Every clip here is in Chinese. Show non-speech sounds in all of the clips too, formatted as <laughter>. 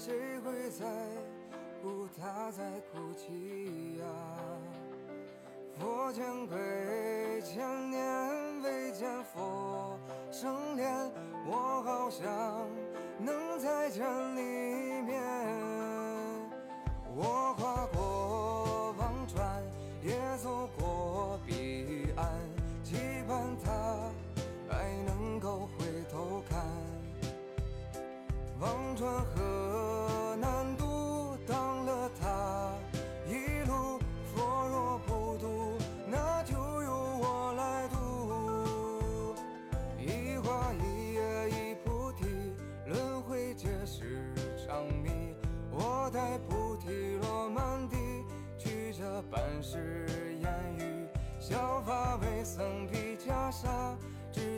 谁会在乎他在哭泣呀？佛前跪，千年未见佛生脸，我好想能再见你一面。我跨过忘川，也走过彼岸，期盼他还能够回头看。忘川河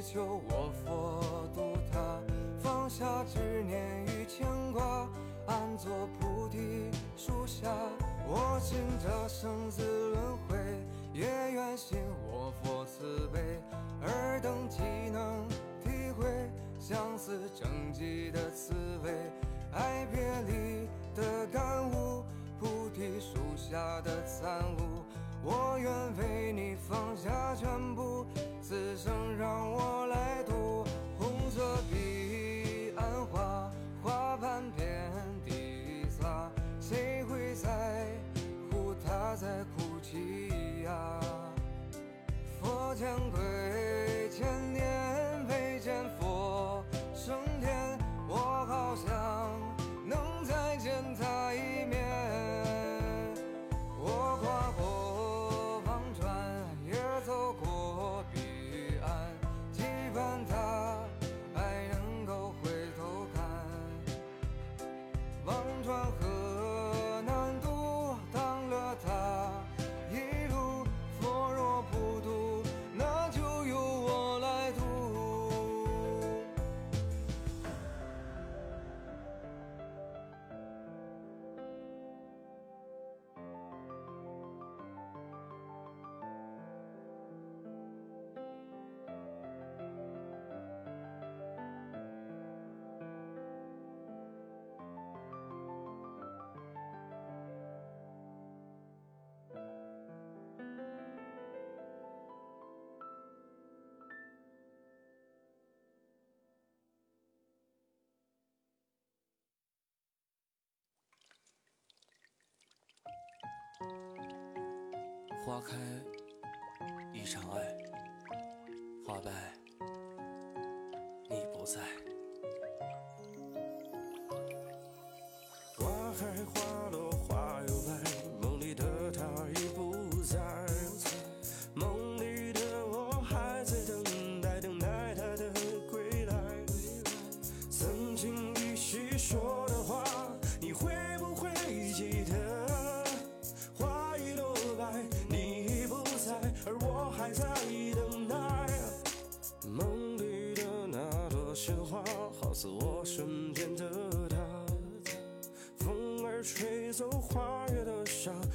求我佛度他。放下执念与牵挂，安坐菩提树下。我信这生死轮回，也愿信我佛慈悲。尔等岂能体会相思成疾的滋味？爱别离的感悟，菩提树下的参悟。我愿为你放下全部，此生让我来渡。红色彼岸花，花瓣遍地撒，谁会在乎他在哭泣呀？佛前跪，花开一场爱，花败你不在。花开花落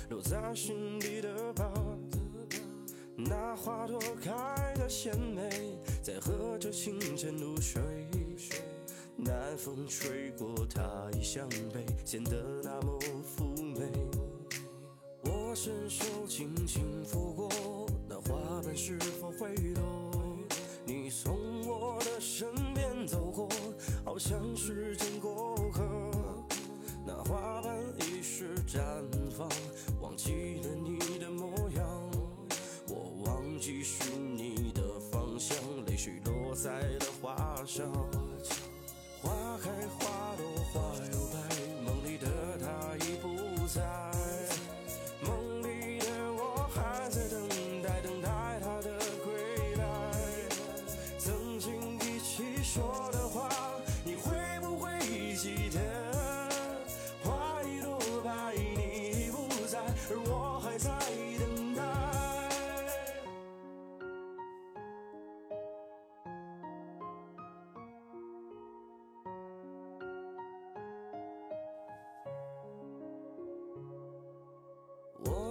留在心底的疤。那花朵开的鲜美，在喝着清晨露水。南风吹过它已向北，显得那么妩媚。我伸手轻轻拂过，那花瓣是否花。花开花落花又败，梦里的他已不在。梦里的我还在等待，等待他的归来。曾经一起说的话，你会不会记得？花已落败，你已不在，而我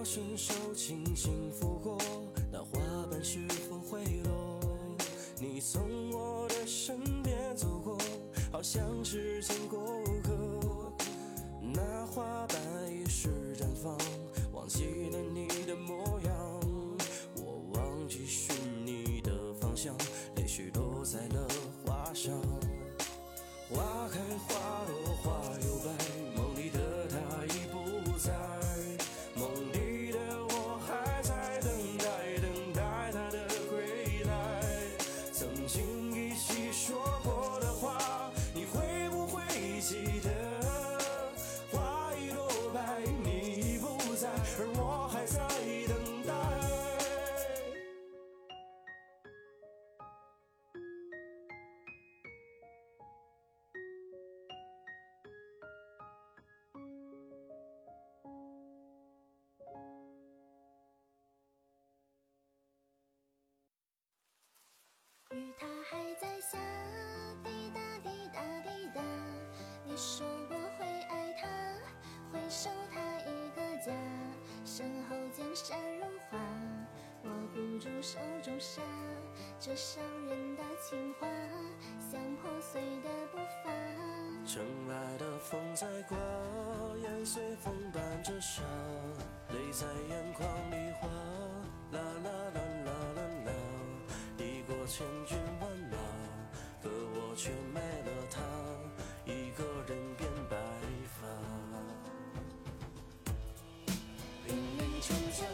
伸手轻轻拂过，那花瓣是否会落？你从我的身边走过，好像是经过客。那花瓣已是绽放，忘记了你的模样。我忘记寻你的方向，泪水落？在了花上。花开花落？花风在刮，烟随风伴着沙，泪在眼眶里滑，啦啦啦啦啦啦，抵过千军万马，可我却没了他，一个人变白发。兵临城墙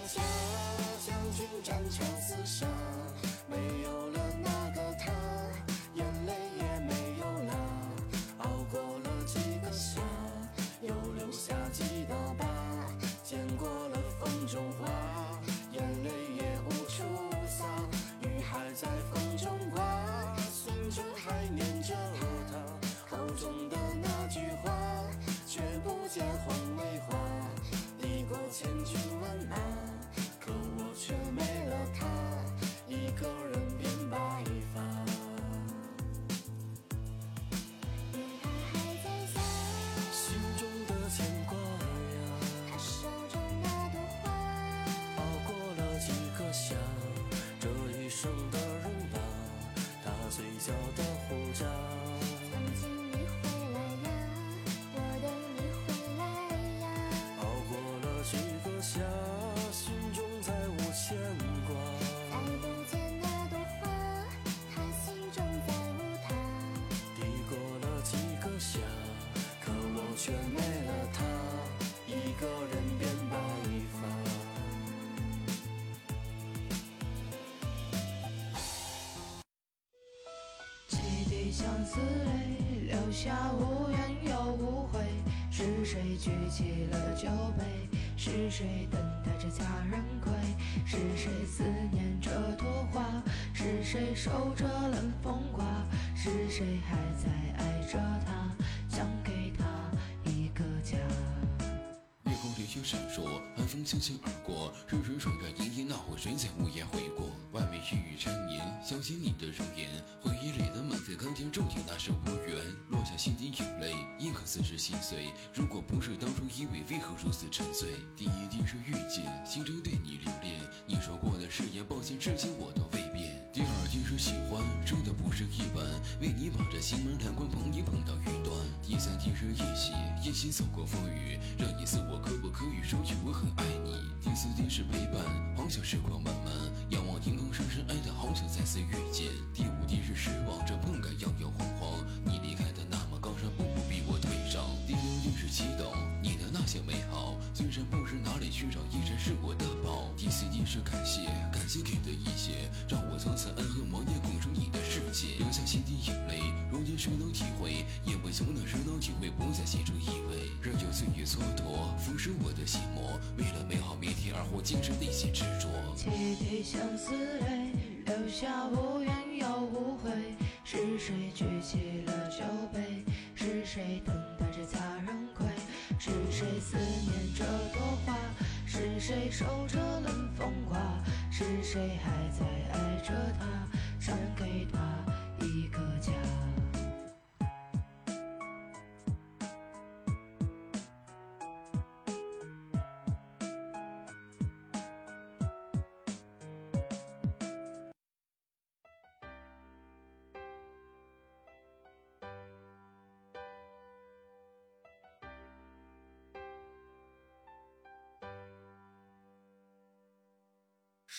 生的人吧，他嘴角的胡渣。曾经你回来呀，我等你回来呀。熬过了几个夏，心中再无牵挂。再不见那朵花，他心中再无他。抵过了几个夏，可我却没相思泪，留下无怨又无悔。是谁举起了酒杯？是谁等待着佳人归？是谁思念这朵花？是谁守着冷风刮？是谁还在爱着他？想给他一个家。夜空流星闪烁，寒风轻轻而过，日日穿越阴阴，那会谁在无言回过？外面雨雨缠绵，想起你的容颜，心碎。如果不是当初以为，为何如此沉醉？第一滴是遇见，心中对你留恋。你说过的誓言，抱歉，至今我都未变。第二滴是喜欢，真的不是一般，为你把这心门难关碰一碰到云端。第三滴是夜袭，夜袭走过风雨，让你似我可不可以说句我很爱你？第四滴是陪伴，好想时光慢慢，仰望天空深深爱的好想再次遇见。感谢，感谢给的一切，让我从此安和梦夜共筑你的世界，留下心底眼泪。如今谁能体会？因为从那时能体会，不再心中以为，任由岁月蹉跎，腐蚀我的心魔。为了美好明天而活，精神内心执着。汽笛相思泪，留下无怨又无悔。是谁举起了酒杯？是谁等待着佳人归？是谁思念这朵花？是谁守着冷风刮？是谁还在爱着他？想给他一个家。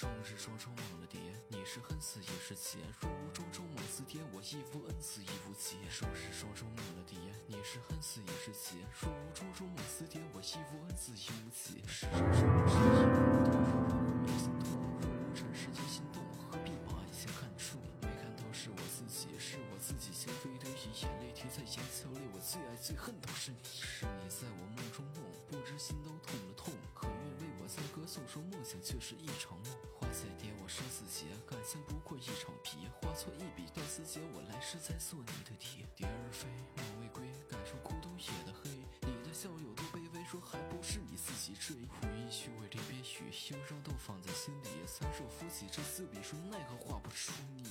终是双双梦了蝶，你是恩赐也是劫。若无双周梦似蝶，我亦无恩赐亦无劫。若是双双梦了蝶，你是恩赐也是劫。若无双周梦似蝶，我亦无恩赐亦无劫。是人生不是意，多愁若无心痛，若无尘世间心动，何必把爱情看重？没看到是我自己，是我自己心非得意，眼泪停在眼角里，我最爱最恨都是你，是你在我梦中梦，不知心都痛。诉，说梦想却是一场梦。花再蝶我生死劫，感情不过一场皮，划错一笔断丝结，我来世再做你的蝶。蝶儿飞，梦未归，感受孤独夜的黑，你的笑有多卑微，说还不是你自己追。回忆虚伪离别语，忧伤都放在心里，三手扶起这四笔，说奈何画不出你。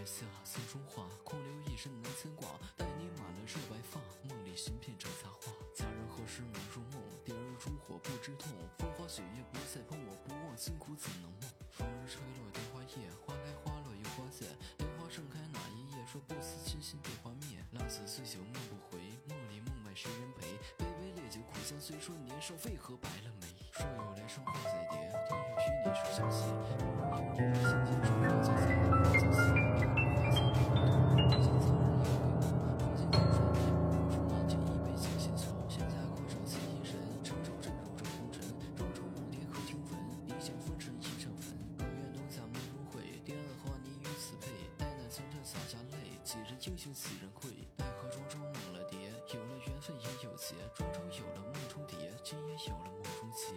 月下，心中话，空留一身难牵挂，待你满了热白发，梦里寻遍这佳话。佳人何时能入梦？蝶儿烛火不知痛，风花雪月不再碰，我不忘辛苦怎能梦？风儿吹落蝶花叶，花开花落又花谢，莲花盛开哪一夜？说不辞倾心被花灭，浪子醉酒梦不回，梦里梦外谁人陪？杯杯烈酒苦相随，说年少为何白了眉？若有来生花再蝶，定要与你手相携。有人有我心间说要再见，要再见，几人英雄几人贵？奈何庄周梦了蝶，有了缘分也有劫，庄周有了梦中蝶，今也有了梦中劫。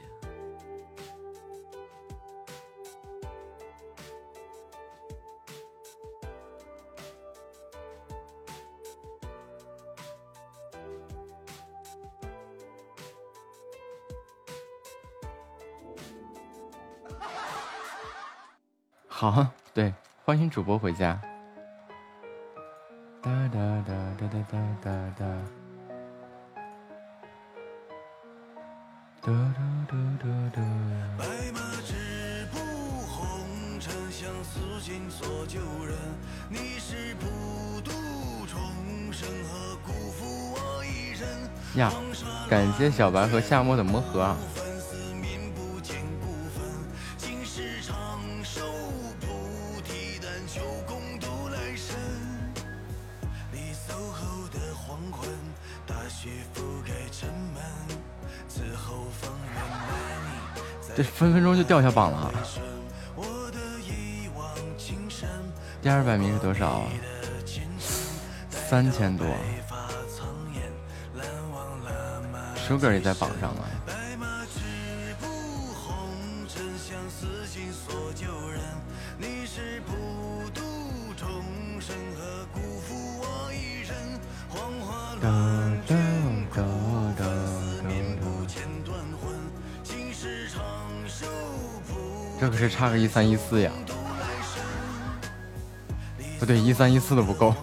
好，对，欢迎主播回家。哒哒哒哒哒哒哒哒。哒哒哒哒哒。白马织布红尘相思尽所旧人，你是普度众生，何辜负我一人？呀，感谢小白和夏末的魔盒啊。分分钟就掉下榜了。我的一往情深，第二百名是多少啊？三千多。发苍颜，难忘了吗？Sugar 也在榜上啊。差个一三一四呀。不对，一三一四都不够。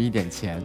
一点钱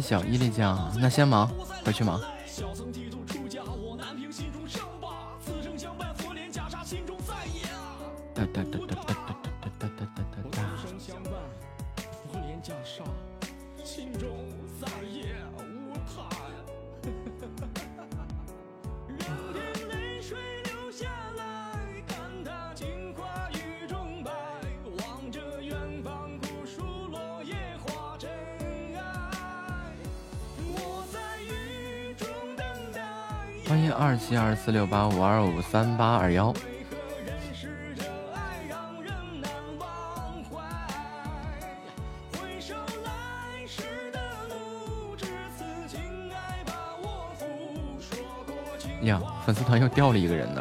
小伊利酱。那先忙回去忙。四六八五二五三八二幺。呀，粉丝团又掉了一个人呢。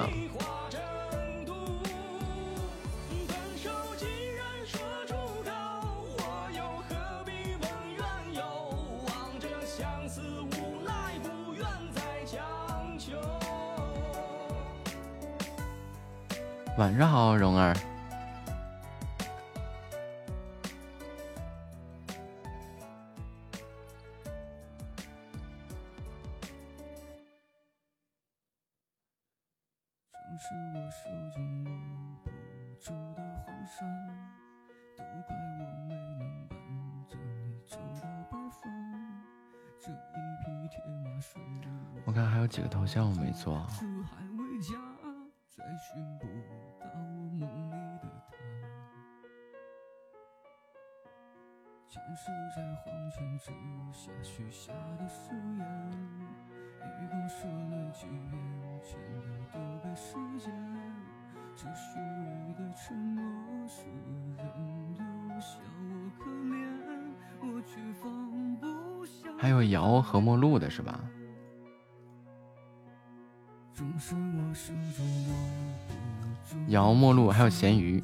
是在黄泉之下许下的誓言，一共说了几遍，都丢给时间。这虚伪的承诺，笑我可怜，我却放不下。还有瑶和陌路的是吧？瑶陌路还有咸鱼。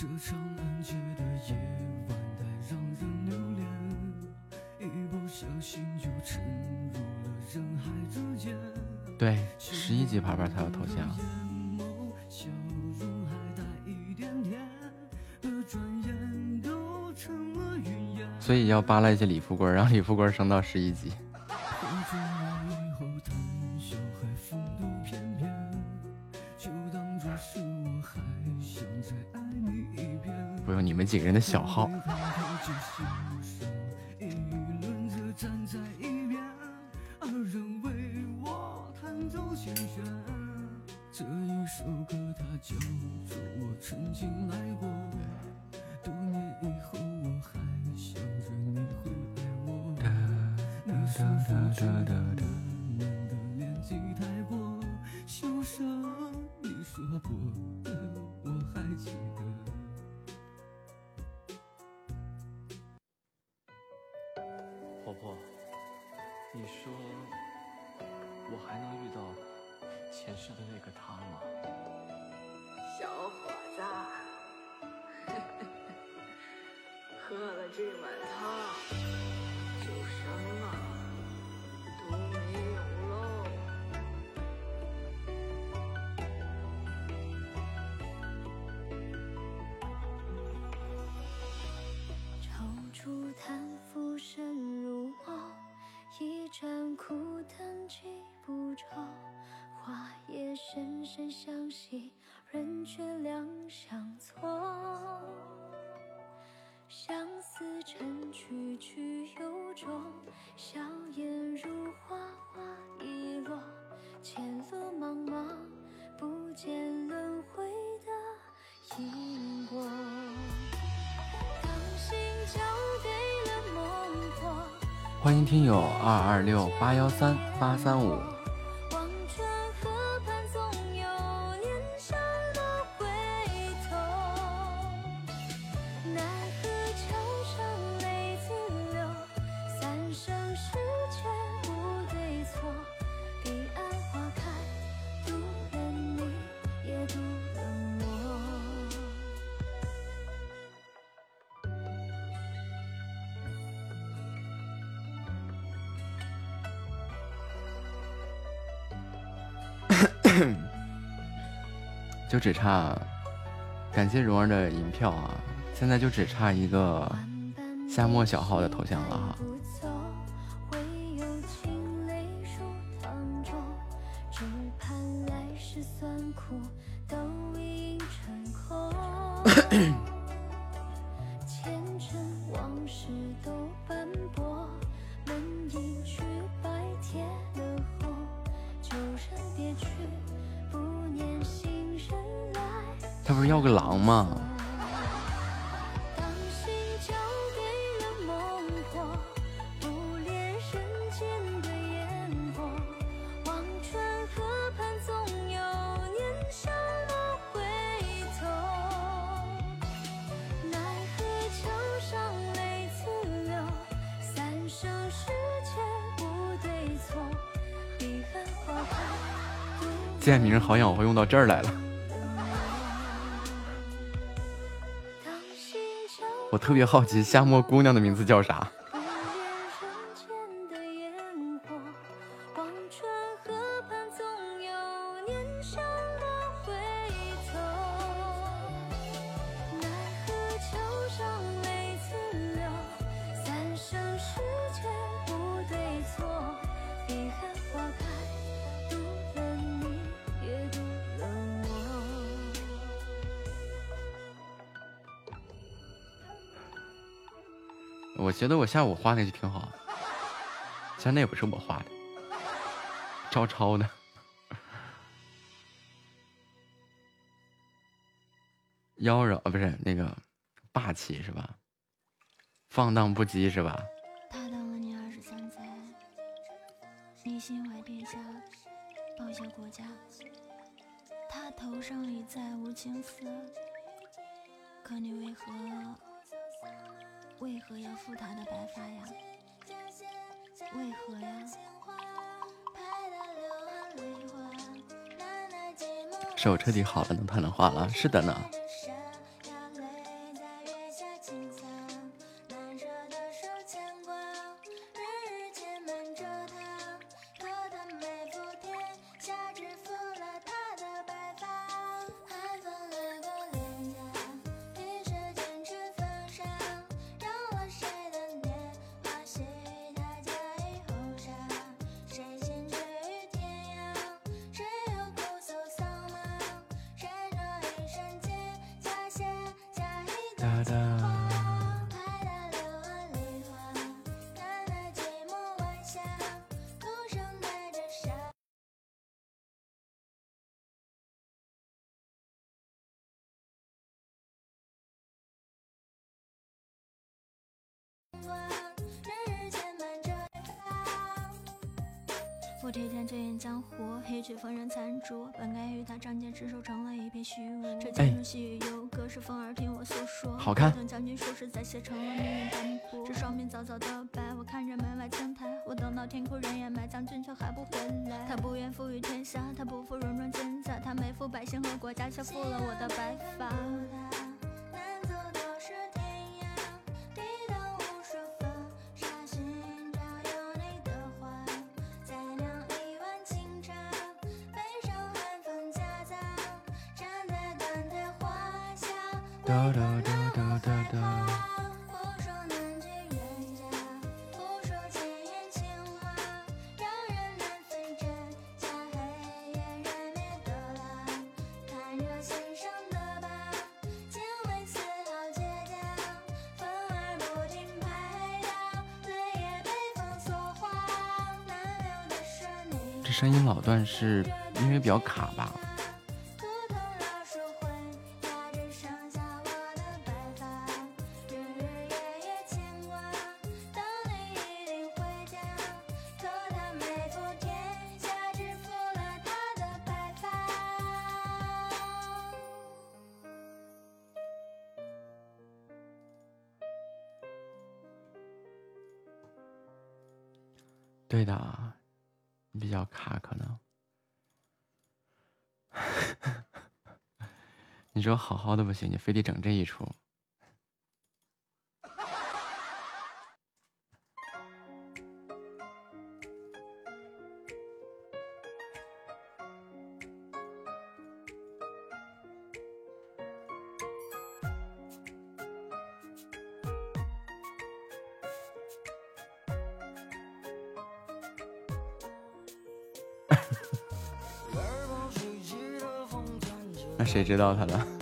这场难解的夜晚太让人留恋，一不小心就沉入了人海之间。对，十一级牌牌才有头像。所以要扒拉一下李富贵，让李富贵升到十一级。我们几个人的小号。中，笑颜如花花一落，前路茫茫，不见轮回的因果。当心交给了孟获。欢迎听友二二六八幺三八三五。哼 <coughs> 就只差感谢蓉儿的银票啊现在就只差一个夏末小号的头像了哈。好像我会用到这儿来了。我特别好奇夏沫姑娘的名字叫啥？下午画那就挺好，像那也不是我画的，照抄的。妖娆不是那个霸气是吧？放荡不羁是吧？我彻底好了能谈的话了。是的呢。是有好好的不行你非得整这一出。<laughs> 那谁知道他了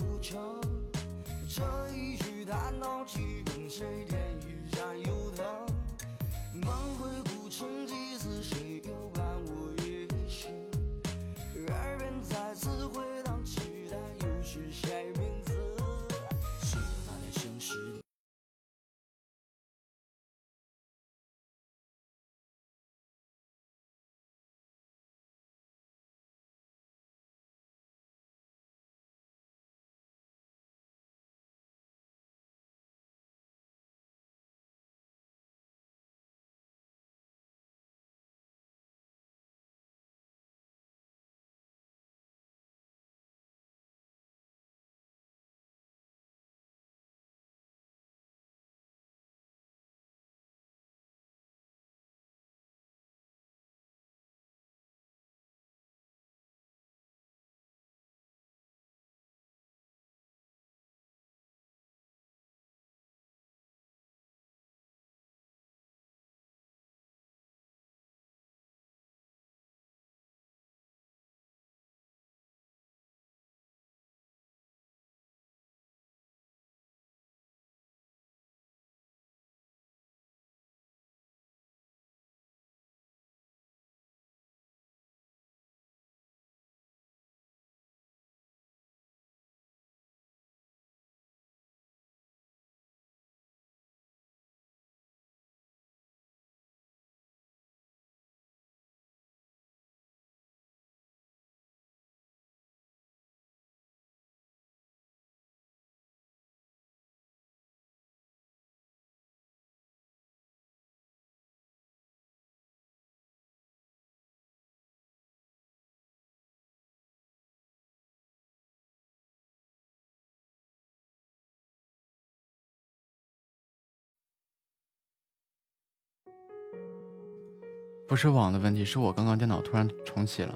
不是网的问题是我刚刚电脑突然重启了。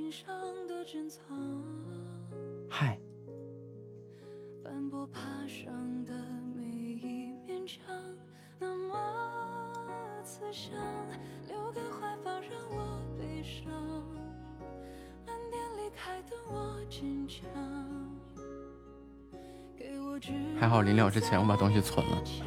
钱我把东西存了。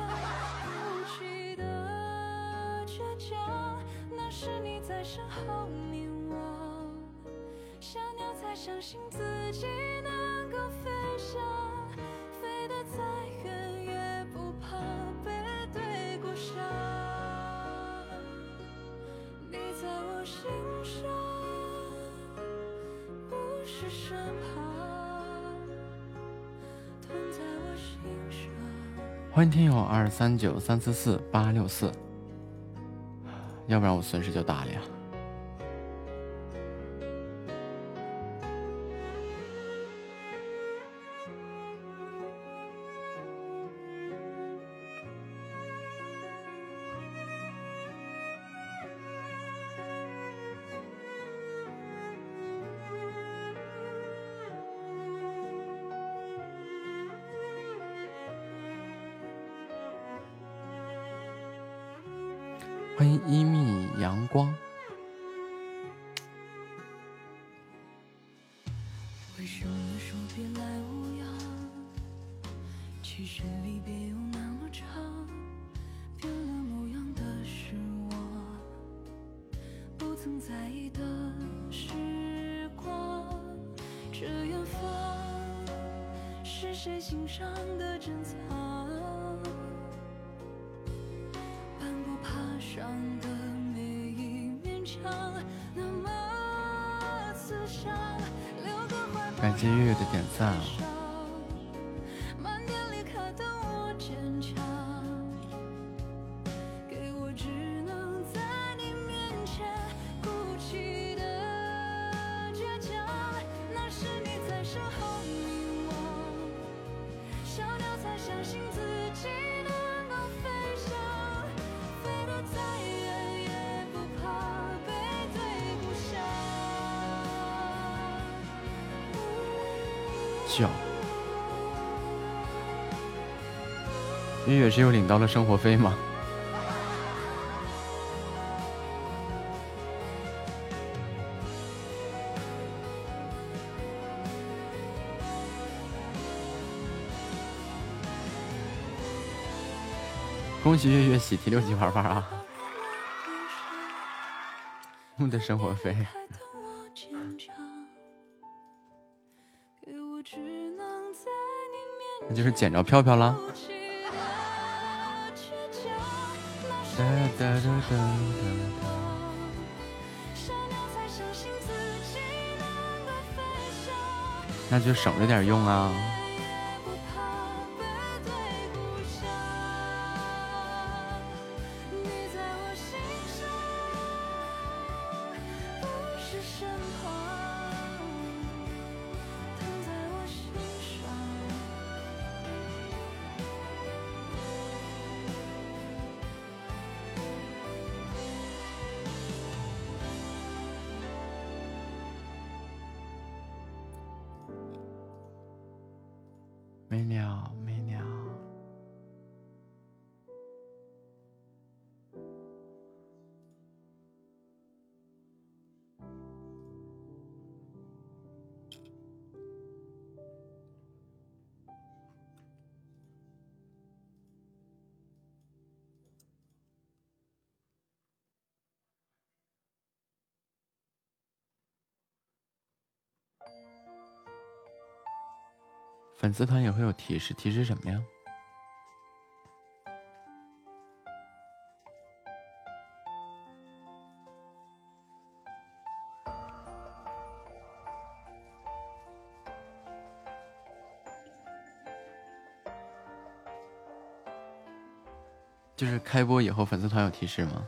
三九三四四八六四，要不然我损失就大了呀。是又领到了生活费吗？恭喜月月喜提六级玩法啊！我的生活费，<laughs> 那就是捡着票票了。哒哒哒哒哒那就省着点用啊。粉丝团也会有提示，提示什么呀？就是开播以后粉丝团有提示吗？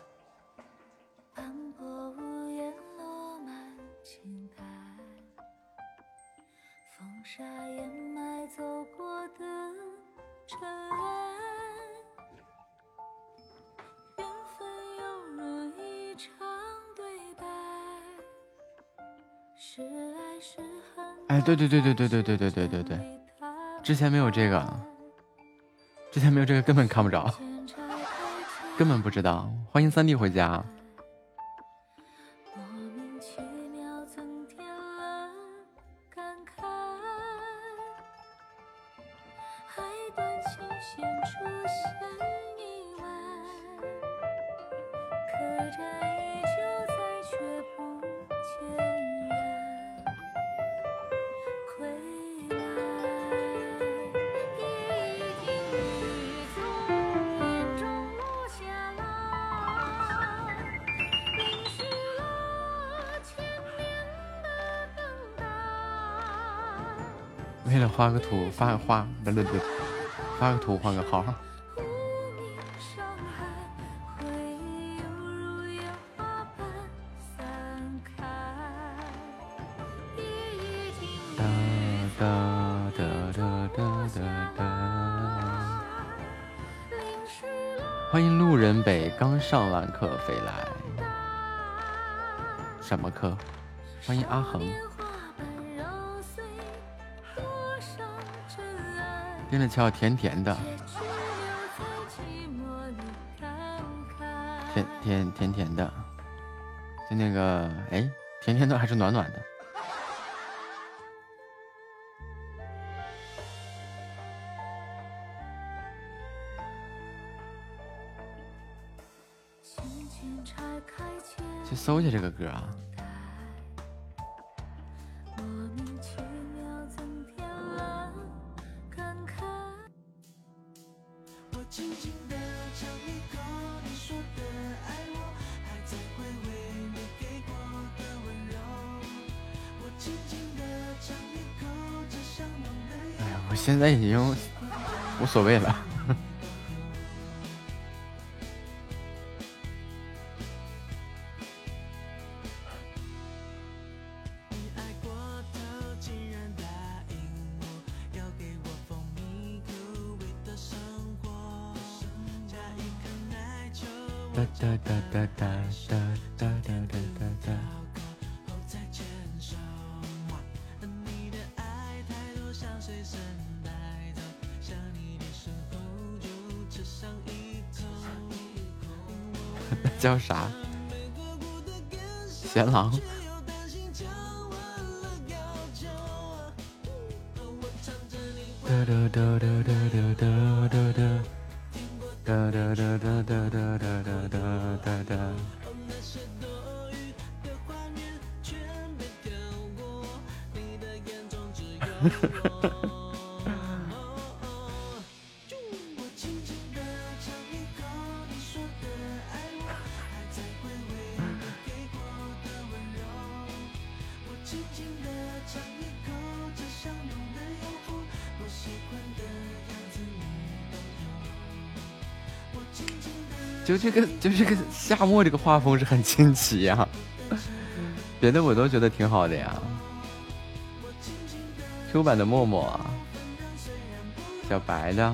对对对对对对对对对对对，之前没有这个，之前没有这个根本看不着，根本不知道。欢迎三弟回家。画个图发个画，不不不，发个图换个号。欢迎路人北刚上完课飞来。什么课？欢迎阿恒。真的巧，甜甜的，甜甜甜甜的，就那个，哎，甜甜的还是暖暖的？去搜一下这个歌啊。所谓了。就这个，就这个夏末这个画风是很清奇呀，别的我都觉得挺好的呀。Q 版的默默，小白的，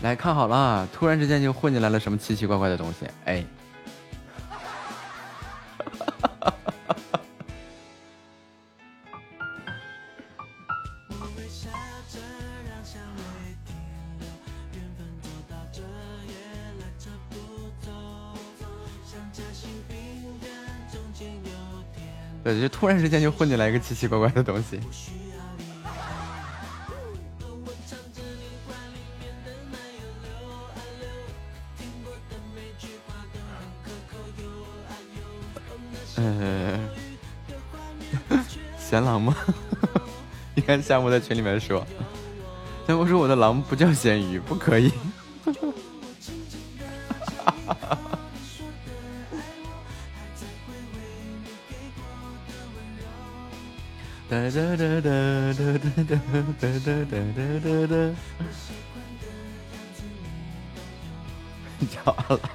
来看好了，突然之间就混进来了什么奇奇怪怪的东西，哎。突然之间就混进来一个奇奇怪怪的东西。嗯，<laughs> 贤狼吗？<laughs> 你看夏木在群里面说，<laughs> 夏木说我的狼不叫咸鱼，不可以。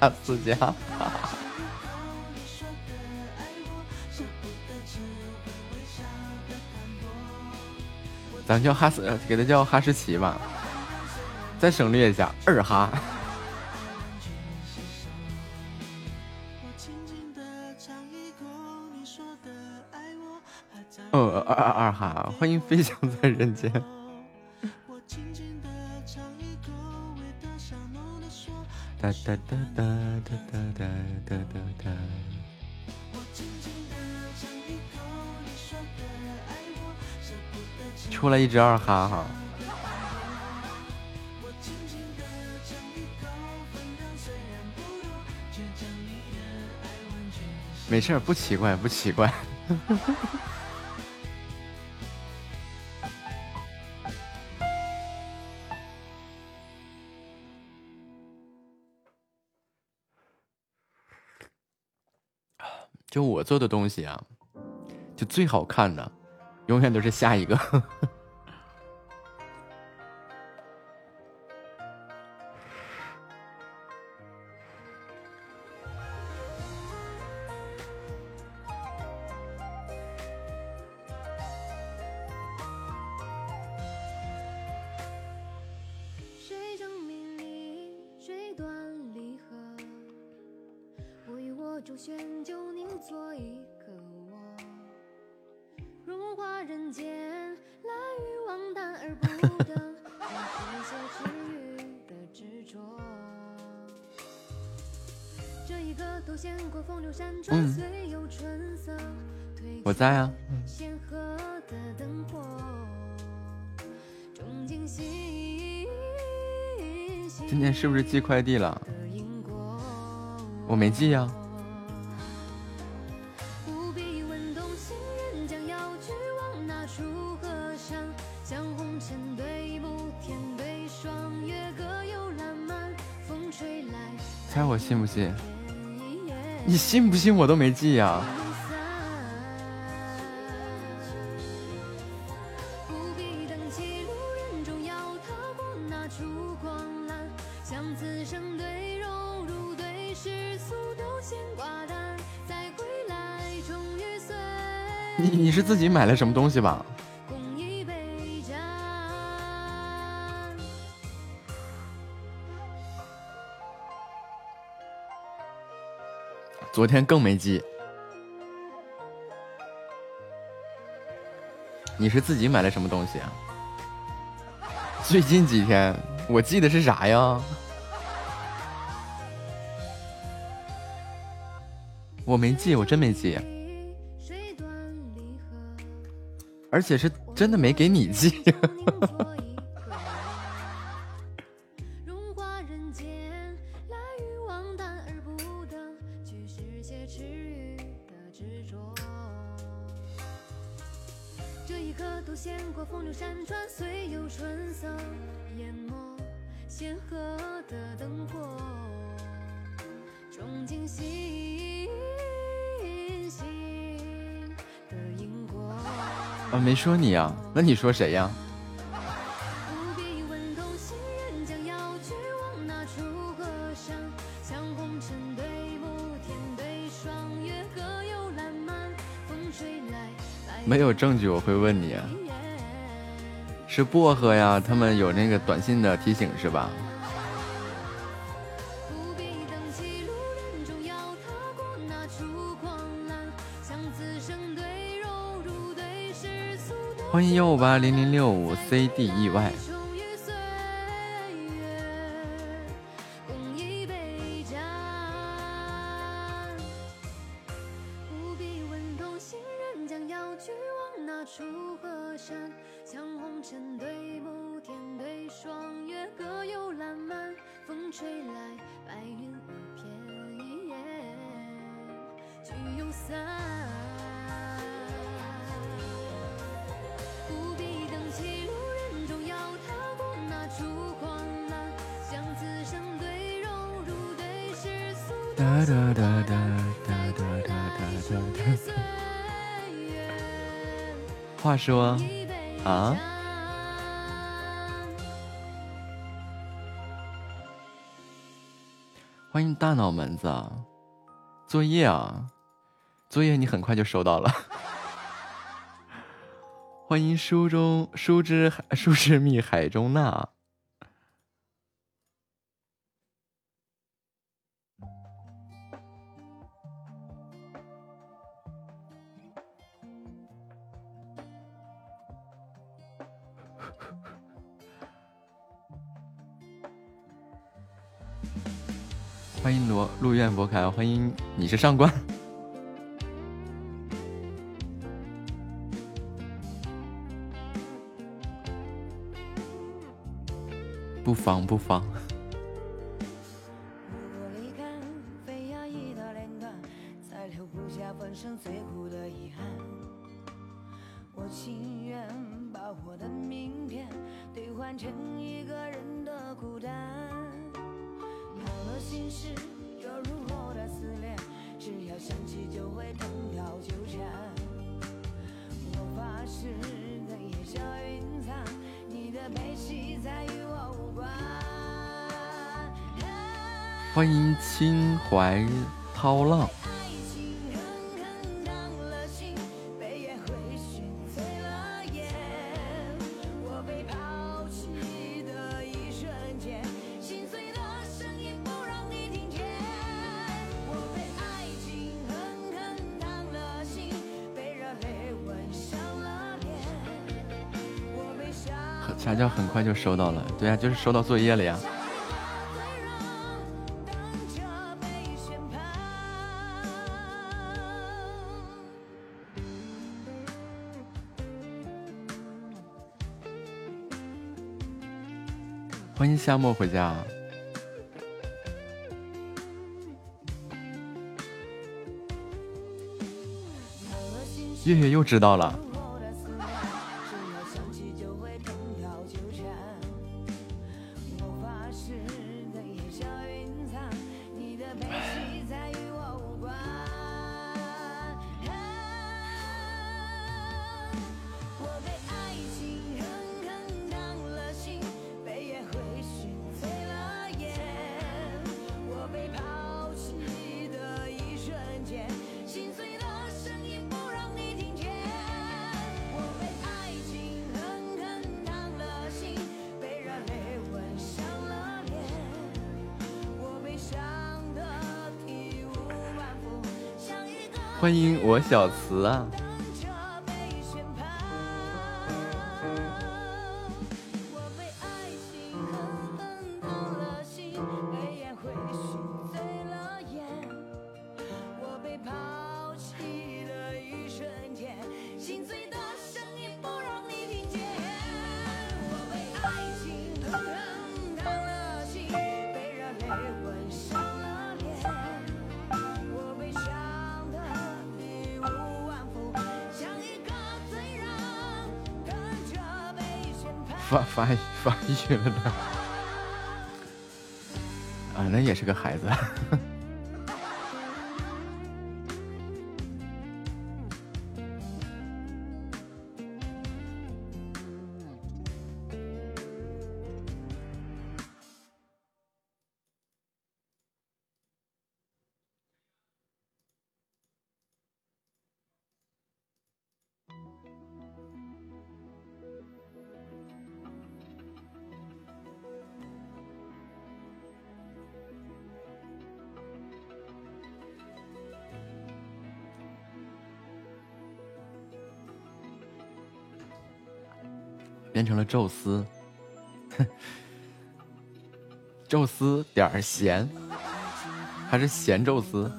叫阿拉斯加。咱叫哈斯，给他叫哈士奇吧。再省略一下，二哈。<laughs> 哦，二二二哈，欢迎飞翔在人间。哒哒哒出来一只二哈哈。没事不奇怪，不奇怪。<laughs> 就我做的东西啊，就最好看的，永远都是下一个。寄快递了？我没寄呀。猜我信不信？你信不信我都没寄呀？是自己买了什么东西吧？昨天更没寄。你是自己买了什么东西啊？最近几天我记的是啥呀？我没记，我真没记。而且是真的没给你寄。<laughs> 说你呀？那你说谁呀？没有证据我会问你，是薄荷呀？他们有那个短信的提醒是吧？欢迎幺五八零零六五 C D E Y。说：“啊。”欢迎大脑门子，作业啊，作业你很快就收到了。<laughs> 欢迎书中书之书之蜜海中娜。博凯，欢迎你是上官，不 <laughs> 妨不妨。收到了，对呀，就是收到作业了呀。欢迎夏末回家。月月又知道了。小词啊。起了他。啊，那也是个孩子。宙斯，<laughs> 宙斯点儿咸，还是咸宙斯？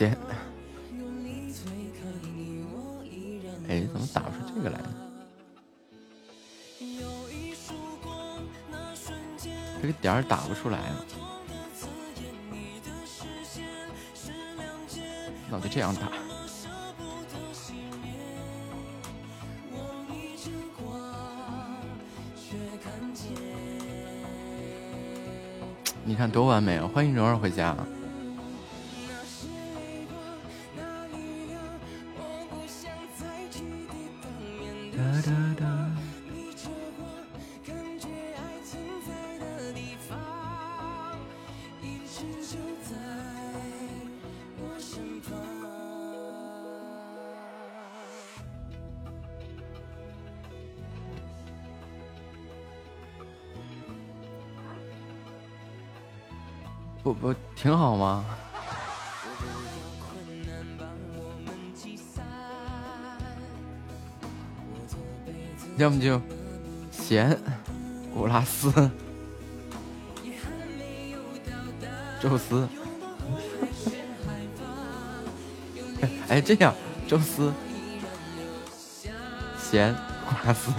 谢。哎，怎么打不出这个来呢？这个点儿打不出来啊！那我就这样打。你看多完美啊！欢迎蓉儿回家。挺好吗？要么就咸古拉斯宙斯，<laughs> 哎，这样宙斯咸古拉斯。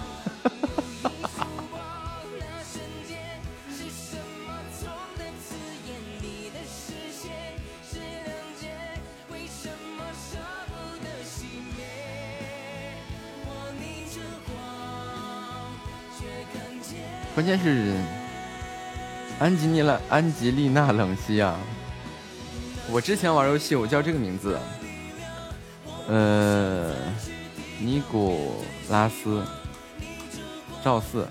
安吉丽娜冷西啊！我之前玩游戏我叫这个名字，呃，尼古拉斯。赵四，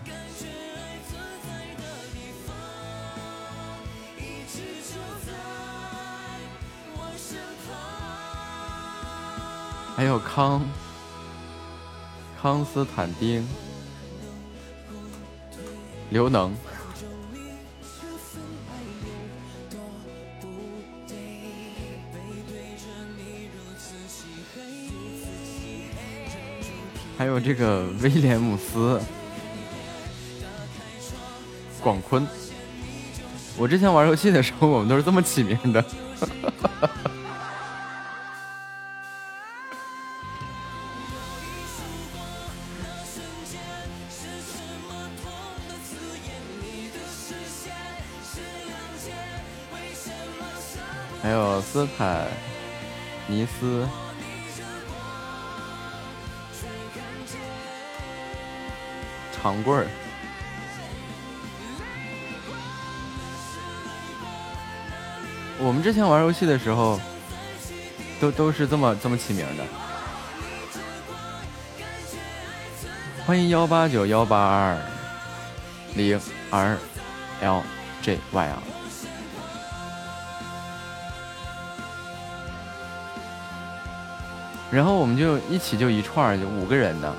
还有康。康斯坦丁。刘能，这个威廉姆斯，广坤。我之前玩游戏的时候，我们都是这么起名的。斯坦尼斯，长棍儿。我们之前玩游戏的时候，都都是这么这么起名的。欢迎幺八九幺八二零 R L J Y 啊。然后我们就一起就一串就五个人的。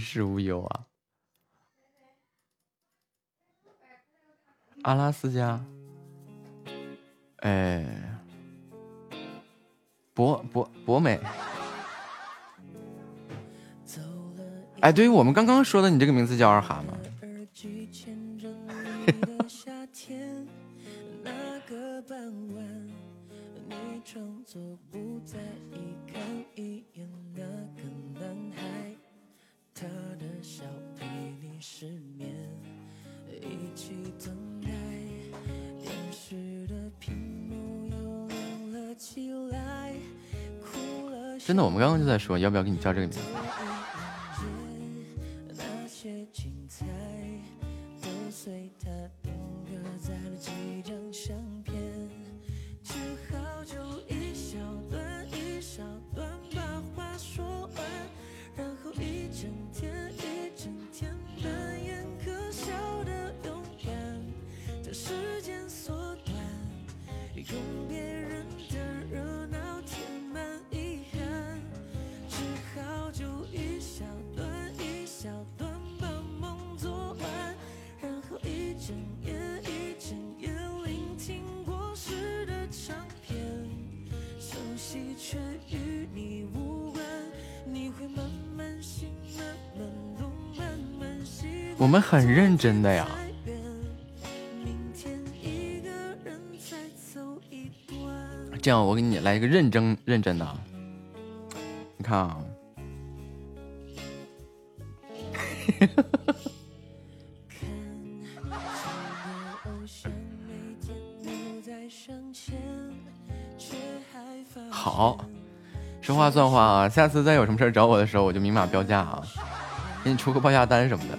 世无忧啊！阿拉斯加，哎，博博博美，哎，对于我们刚刚说的，你这个名字叫二哈吗？我要不要给你叫这个名字。很认真的呀。这样，我给你来一个认真认真的。你看啊，好，说话算话啊！下次再有什么事找我的时候，我就明码标价啊，给你出个报价单什么的。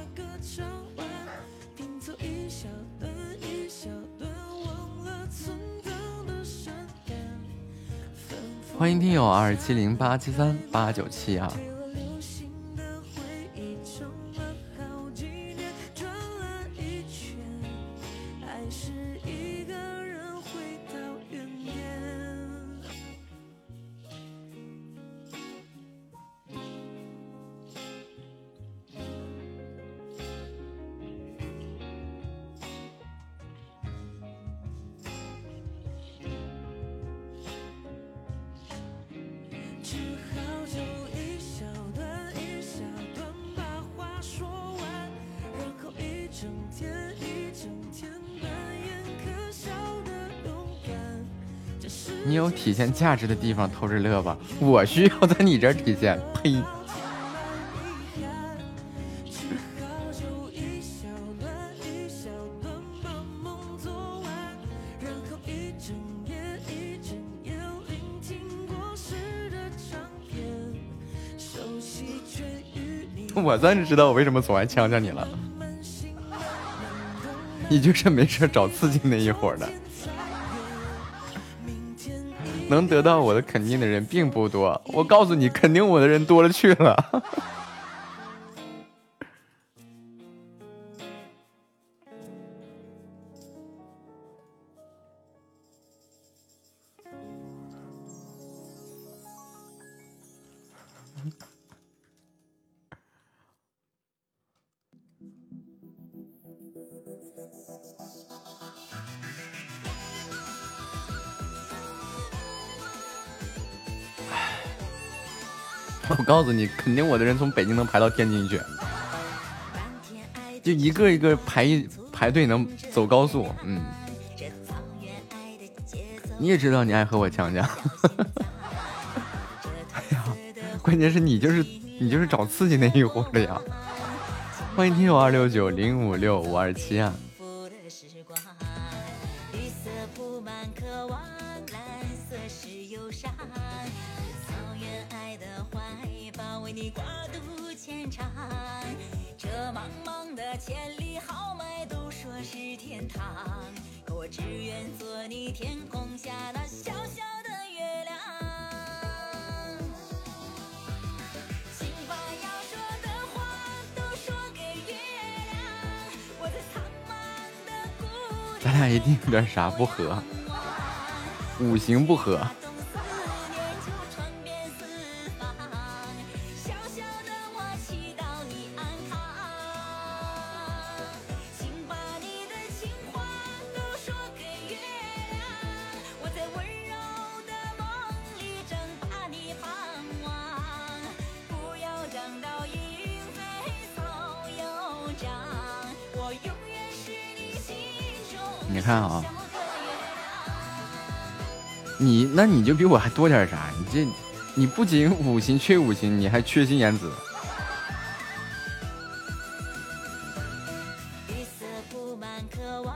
欢迎听友二七零八七三八九七啊！现价值的地方偷着乐吧，我需要在你这儿体现，呸。我算是知道我为什么总爱呛呛你了，你就是没事找刺激那一伙的。能得到我的肯定的人并不多，我告诉你，肯定我的人多了去了。告诉你，肯定我的人从北京能排到天津去，就一个一个排一排队能走高速。嗯，你也知道你爱和我强强。<laughs> 哎呀，关键是你就是你就是找刺激那一伙的呀。欢迎听友二六九零五六五二七啊。啥不合，五行不合。你就比我还多点啥？你这你不仅五行缺五行，你还缺心眼子。绿色铺满渴望，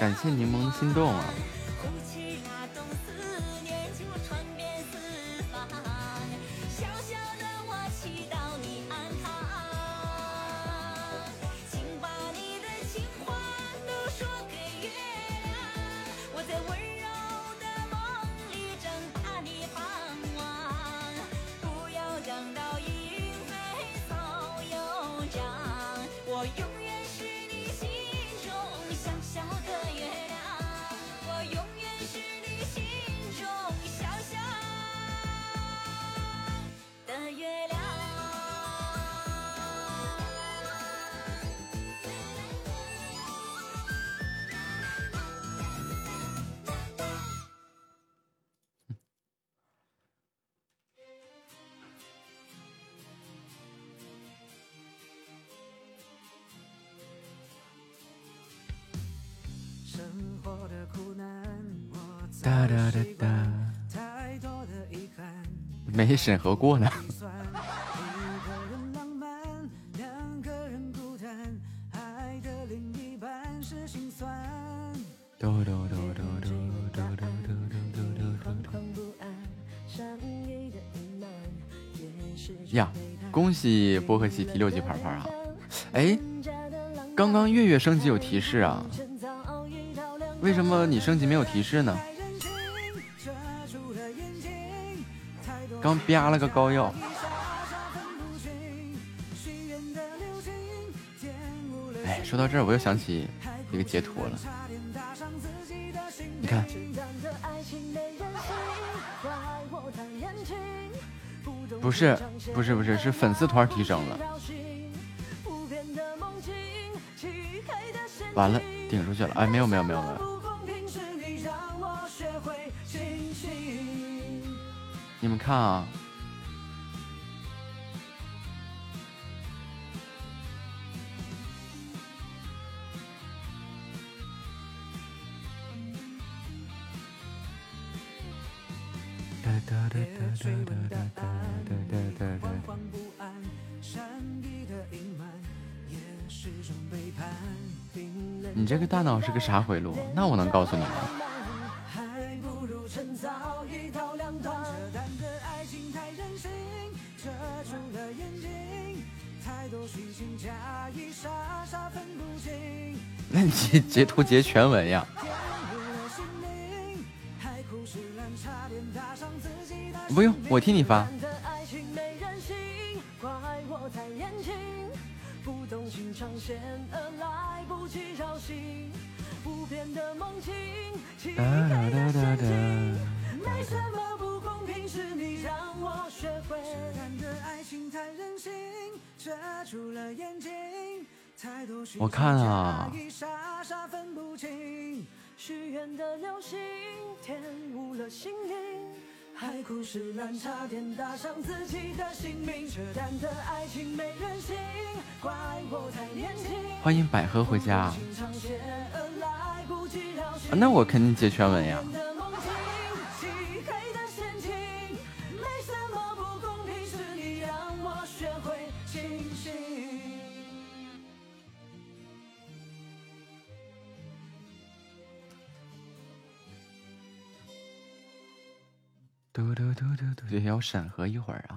感谢柠檬的心动啊！没审核过了。呀，恭喜波克西第六级牌牌啊！哎，刚刚月月升级有提示啊？为什么你升级没有提示呢？<laughs> 刚吧了个膏药。哎，说到这儿，我又想起一个截图了。你看，不是，不是，不是，是粉丝团提升了。完了，顶出去了。哎，没有，没有，没有，没有。看啊，你这个大脑是个啥回路？那我能告诉你吗？你截图截全文呀？不用，我替你发。欢迎百合回家。那我肯定截全文呀。嘟嘟嘟嘟嘟，要审核一会儿啊！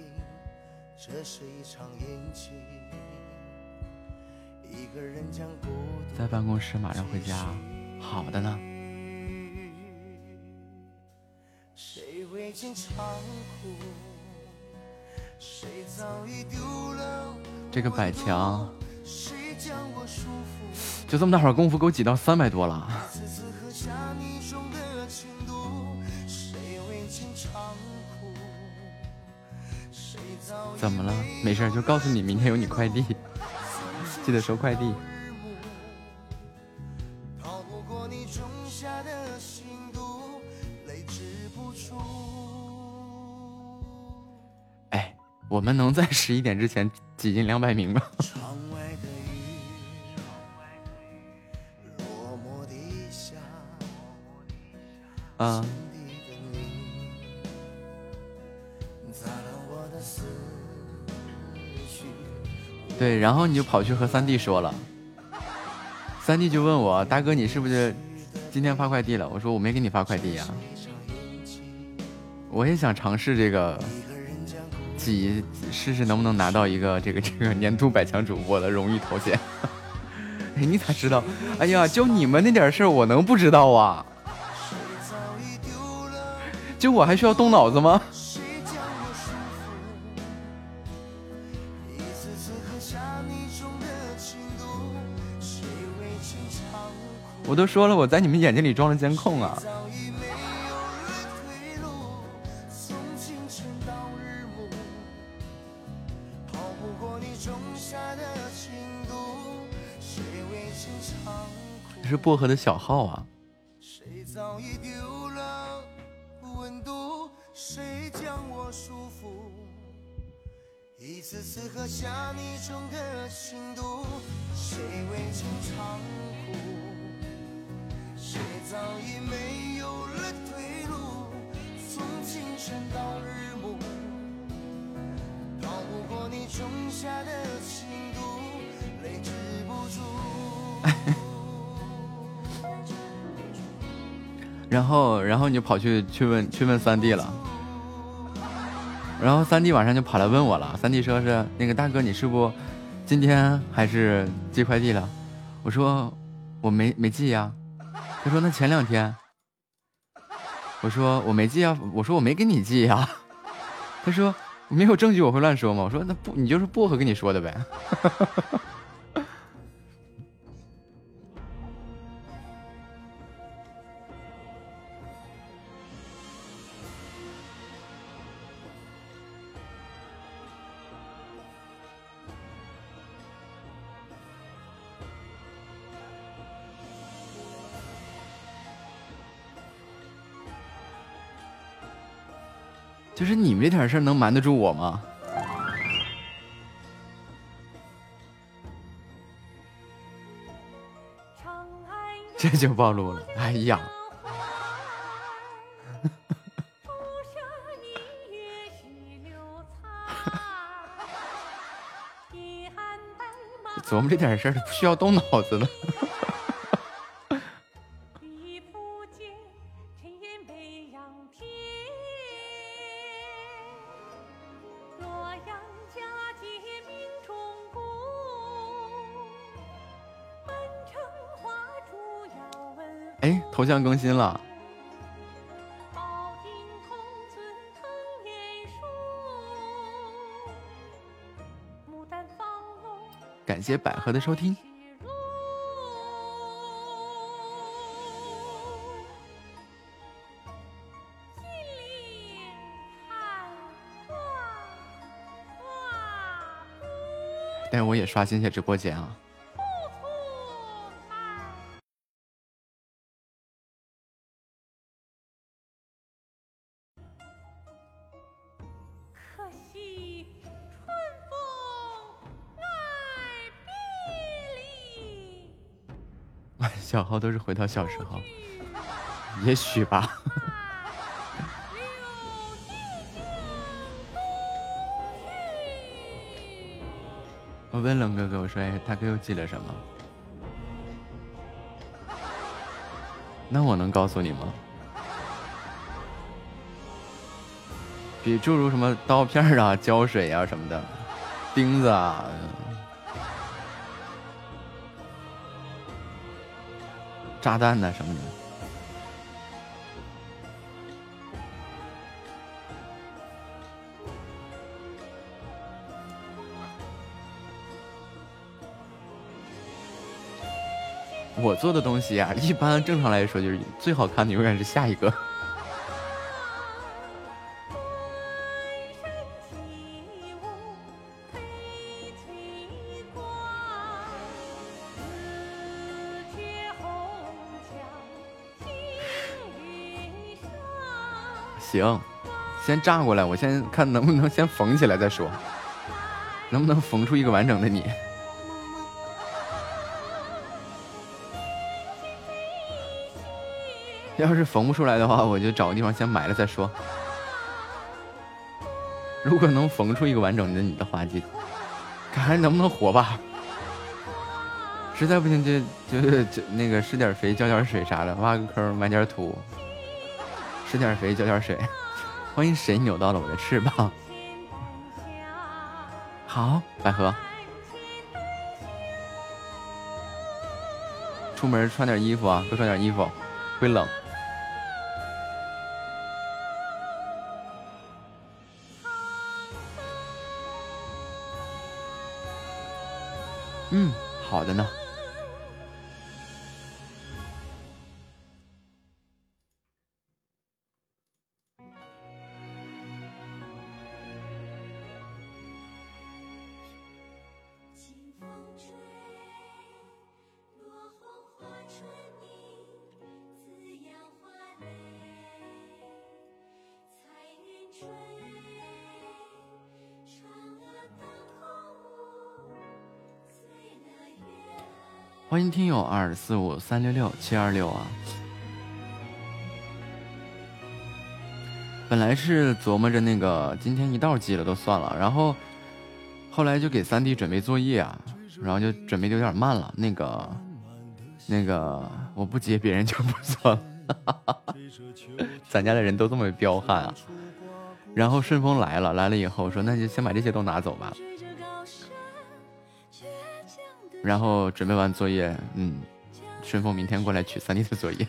这是一场演技。一个人将孤独在办公室，马上回家。好的呢。谁？谁早已丢了？这个百强谁将我束缚？就这么大会儿功夫，给我挤到三百多了。怎么了？没事儿，就告诉你，明天有你快递，<laughs> 记得收快递。哎，我们能在十一点之前挤进两百名吗？窗外的雨，落寞地下，啊，对，然后你就跑去和三弟说了，三弟就问我大哥你是不是今天发快递了？我说我没给你发快递呀、我也想尝试这个挤试试能不能拿到一个这个这个年度百强主播的荣誉头衔。<laughs> 哎，你咋知道？哎呀，就你们那点事儿，我能不知道啊？就我还需要动脑子吗？我都说了，我在你们眼睛里装了监控啊。早已没有了退路，从清晨到日暮，逃不过你种下的情毒，谁为情长？这是薄荷的小号啊。谁早已丢了温度？谁将我束缚？一次次喝下你种的情毒，谁为情？谁早已没有了退路？从清晨到日暮，逃不过你种下的情毒，泪止不住。<laughs> 然后，然后你就跑去去问去问三弟了，然后三弟晚上就跑来问我了。三弟说是那个大哥，你是不今天还是寄快递了？我说我没没寄呀。他说那前两天。我说我没记啊，我说我没跟你记呀。他说没有证据我会乱说吗？我说那不你就是薄荷跟你说的呗。就是你们这点事儿能瞒得住我吗？这就暴露了。哎呀，<laughs> 琢磨这点事儿不需要动脑子的。头像更新了。感谢百合的收听。但我也刷新一下直播间啊。小号都是回到小时候，也许吧。<laughs> 我问冷哥哥，我说：“哎，大哥又寄了什么？”那我能告诉你吗？比诸如什么刀片啊、胶水啊什么的，钉子啊，炸弹呐、什么的。我做的东西啊、一般正常来说就是最好看的永远是下一个。行，先炸过来，我先看能不能先缝起来再说，能不能缝出一个完整的你？要是缝不出来的话，我就找个地方先埋了再说。如果能缝出一个完整的你的话，就看还能不能活吧。实在不行就就就那个施点肥，浇点水啥的，挖个坑埋点土，施点肥，浇点水。欢迎谁扭到了我的翅膀？好，百合。出门穿点衣服啊，多穿点衣服，会冷。嗯，好的呢。欢迎听友二四五三六六七二六啊！本来是琢磨着那个今天一道记了都算了，然后后来就给三弟准备作业啊，然后就准备的有点慢了。那个那个我不接别人就不算了，<laughs> 咱家的人都这么彪悍啊！然后顺丰来了，来了以后说那就先把这些都拿走吧。然后准备完作业，嗯，顺丰明天过来取三弟的作业。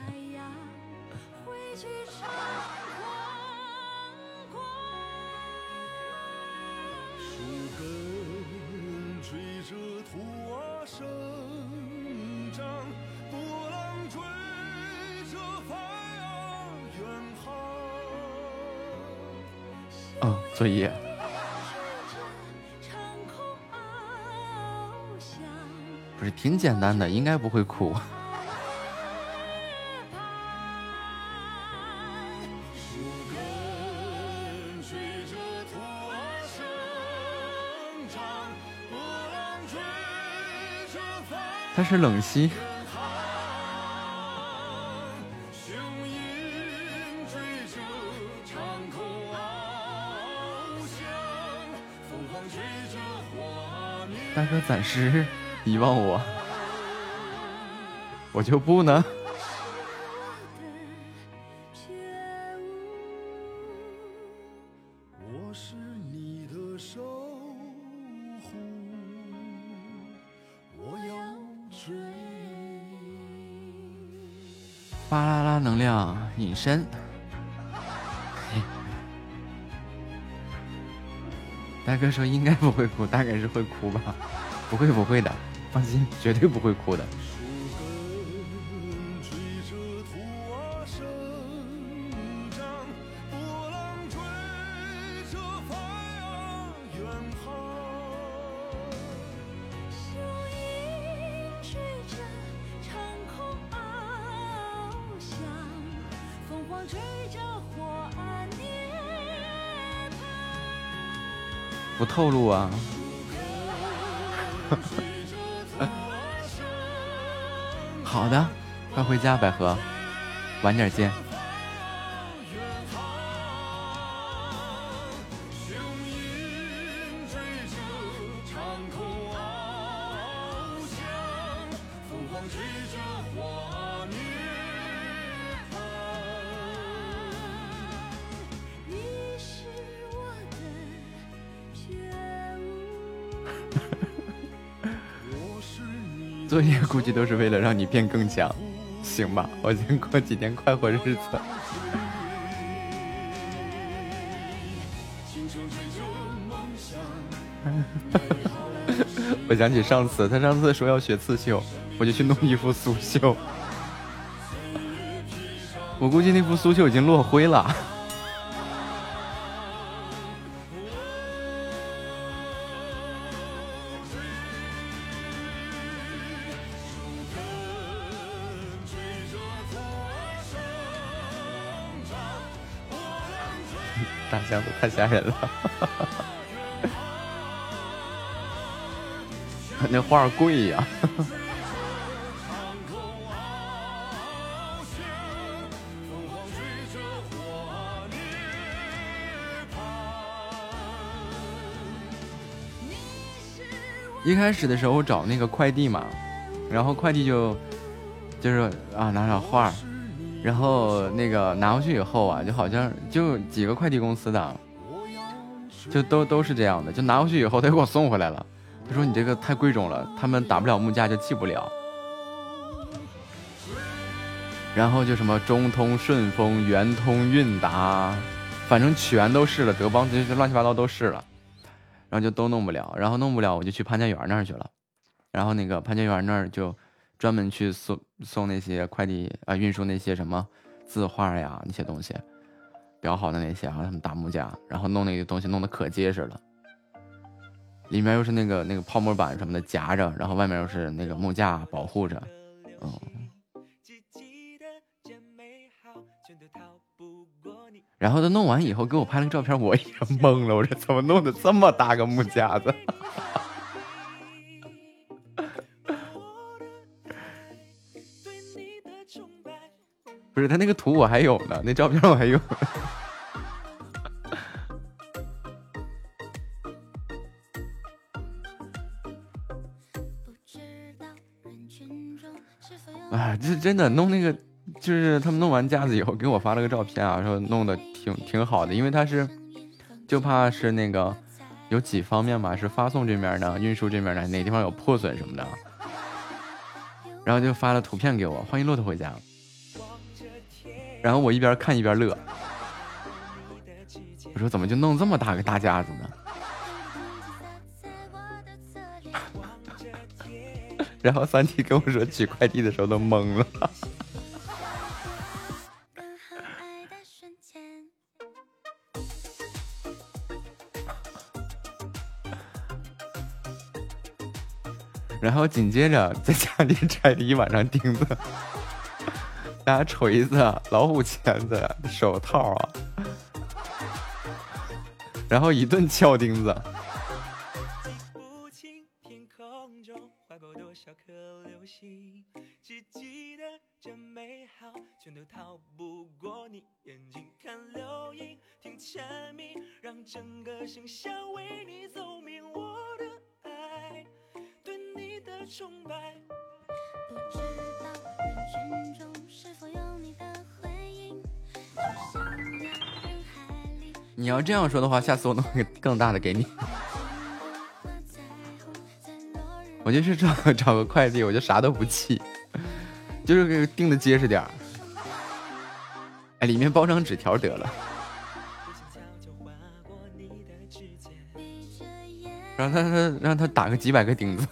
单的，应该不会哭。<laughs> 他是冷溪。大哥暂时遗忘我，我就不呢。我是你的守护，我要追。巴啦啦能量隐身。大哥说应该不会哭，大概是会哭吧？不会不会的，放心，绝对不会哭的。透露啊。<laughs> 好的，快回家，百合，晚点见。估计都是为了让你变更强，行吧？<laughs> 我先过几天快活日子。<laughs> 我想起上次他上次说要学刺绣，我就去弄一幅苏绣。我估计那幅苏绣已经落灰了。太吓人了，<laughs> 那画贵呀。<laughs> 一开始的时候我找那个快递嘛，然后快递就就是啊拿点画，然后那个拿回去以后啊，就好像就几个快递公司的，就都都是这样的，就拿回去以后他又给我送回来了，他说你这个太贵重了，他们打不了木架就寄不了。然后就什么中通、顺丰、圆通、韵达，反正全都试了，德邦这些乱七八糟都试了。然后就都弄不了，然后弄不了，我就去潘家园那儿去了。然后那个潘家园那儿就专门去送送那些快递啊，运输那些什么字画呀那些东西，裱好的那些啊，他们打木架，然后弄那个东西弄得可结实了。里面又是那个那个泡沫板什么的夹着，然后外面又是那个木架保护着，嗯。然后他弄完以后给我拍了个照片，我也懵了，我说怎么弄的这么大个木架子？不是他那个图我还有呢，那照片我还有。<laughs> 啊，这真的弄那个。就是他们弄完架子以后给我发了个照片啊，说弄的挺挺好的，因为他是就怕是那个有几方面嘛，是发送这面的、运输这面的哪地方有破损什么的，然后就发了图片给我，欢迎骆驼回家。然后我一边看一边乐，我说怎么就弄这么大个大架子呢？<laughs> 然后三弟跟我说取快递的时候都懵了。<laughs> 然后紧接着在家里拆了一晚上钉子，拿锤子、老虎钳子、手套啊，然后一顿撬钉子。这样说的话，下次我弄个 <laughs> 更大的给你。我就是找找个快递，我就啥都不寄，就是给订的结实点儿。哎，里面包张纸条得了，让他他让他打个几百个钉子。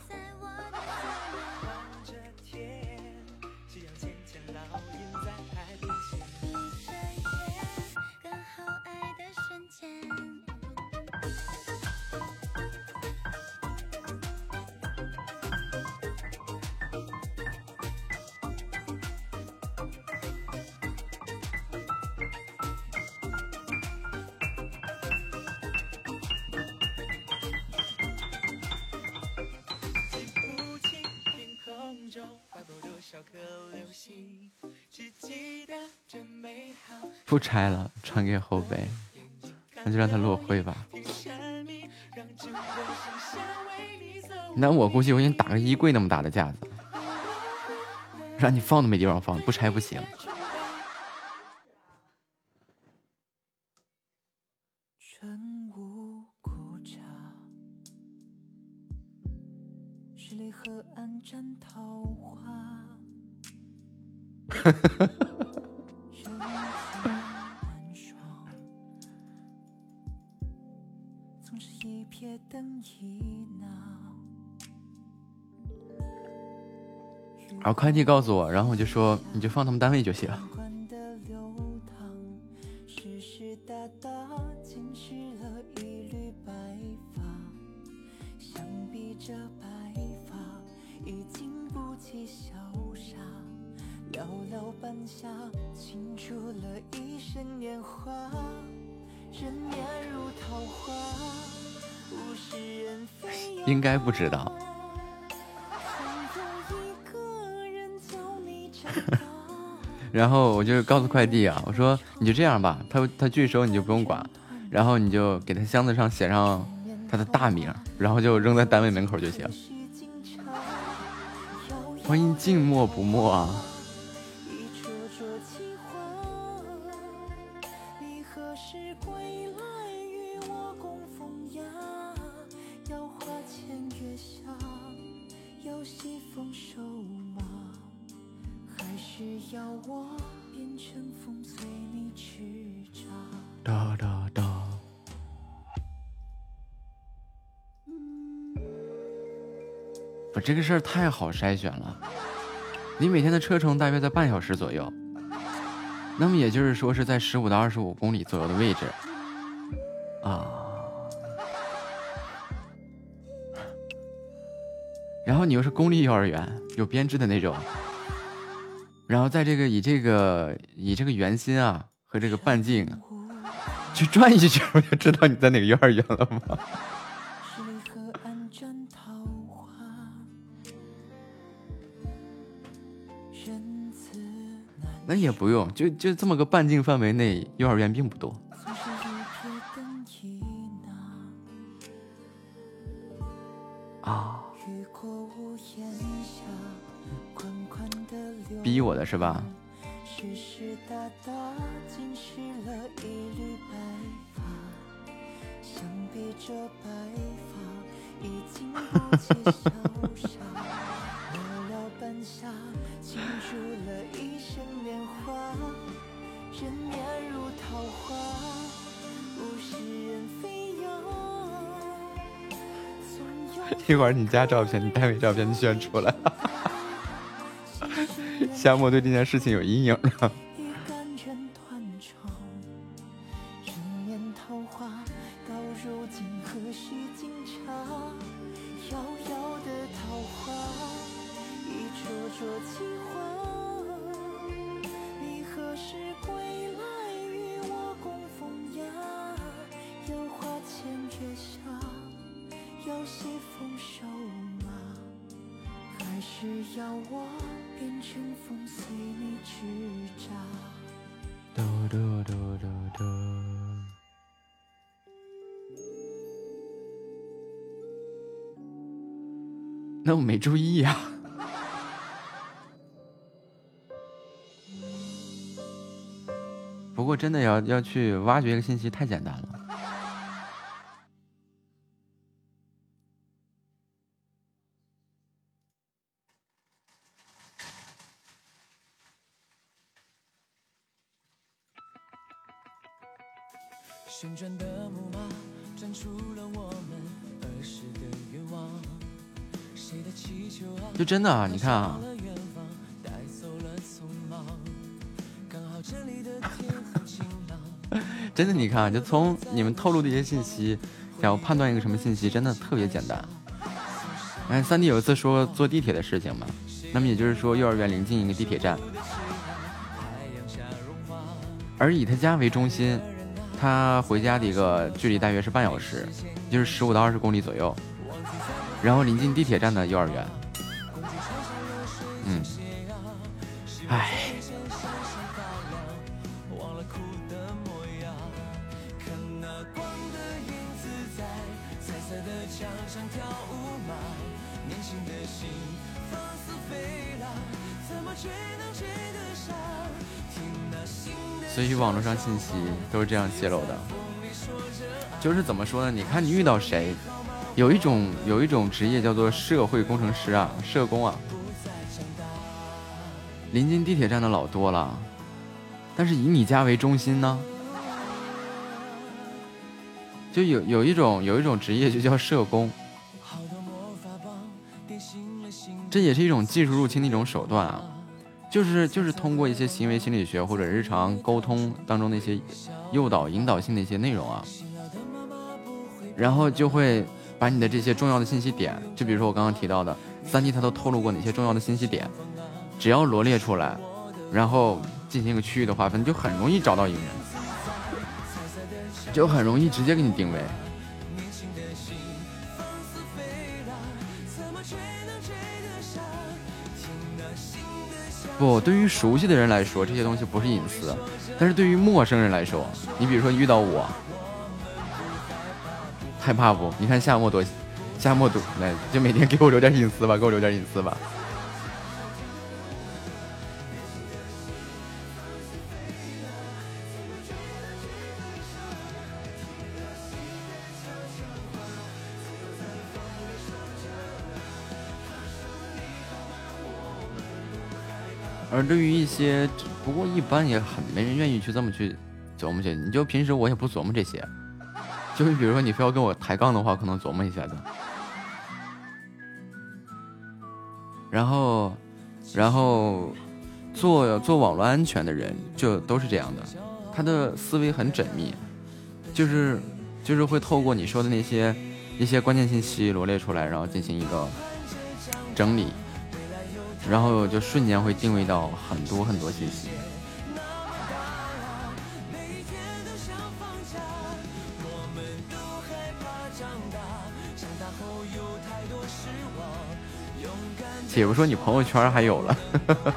拆了，传给后辈，那就让他落灰吧。那我估计我给你打个衣柜那么大的架子，让你放都没地方放，不拆不行。十里河 <laughs> 后快递告诉我，然后我就说你就放他们单位就行。告诉快递啊，我说你就这样吧，他他拒收你就不用管，然后你就给他箱子上写上他的大名，然后就扔在单位门口就行。欢迎静默不默啊！这个事儿太好筛选了。你每天的车程大约在半小时左右，那么也就是说是在十五到二十五公里左右的位置啊。然后你又是公立幼儿园，有编制的那种，然后在这个以这个以这个圆心啊和这个半径去转一圈，就知道你在哪个幼儿园了吗？不用，就就这么个半径范围内，幼儿园并不多。啊，逼我的是吧？一会儿你家照片、你单位照片你选出来。<laughs> 夏沫对这件事情有阴影了。真的要要去挖掘一个信息太简单了。旋转的木马转出了我们儿时的愿望，谁的气球啊？就真的啊，你看啊，真的，你看，就从你们透露的一些信息，想要判断一个什么信息，真的特别简单。哎，三弟有一次说坐地铁的事情嘛，那么也就是说幼儿园临近一个地铁站，而以他家为中心，他回家的一个距离大约是半小时，就是十五到二十公里左右，然后临近地铁站的幼儿园。网络上信息都是这样泄露的，就是怎么说呢？你看你遇到谁，有一种有一种职业叫做社会工程师啊，社工啊，临近地铁站的老多了，但是以你家为中心呢，就有有一种有一种职业就叫社工，这也是一种技术入侵的一种手段啊，就是就是通过一些行为心理学或者日常沟通当中的一些诱导引导性的一些内容啊，然后就会把你的这些重要的信息点，就比如说我刚刚提到的三 D，它都透露过哪些重要的信息点，只要罗列出来，然后进行一个区域的划分，就很容易找到一个人，就很容易直接给你定位。不，对于熟悉的人来说，这些东西不是隐私；但是对于陌生人来说，你比如说遇到我，害怕不？你看夏沫多，夏沫多来，就每天给我留点隐私吧，给我留点隐私吧。而对于一些，不过一般也很没人愿意去这么去琢磨去。你就平时我也不琢磨这些，就是比如说你非要跟我抬杠的话，可能琢磨一下的。然后，然后做做网络安全的人就都是这样的，他的思维很缜密，就是就是会透过你说的那些一些关键信息罗列出来，然后进行一个整理。然后就瞬间会定位到很多很多信息。姐夫说你朋友圈还有了，<laughs>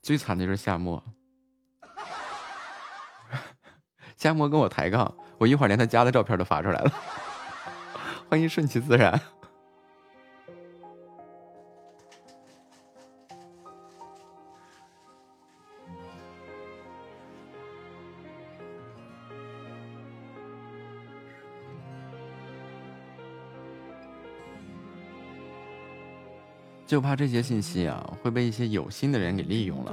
最惨的就是夏沫，<laughs> 夏沫跟我抬杠。我一会儿连他家的照片都发出来了，欢迎顺其自然。就怕这些信息啊会被一些有心的人给利用了。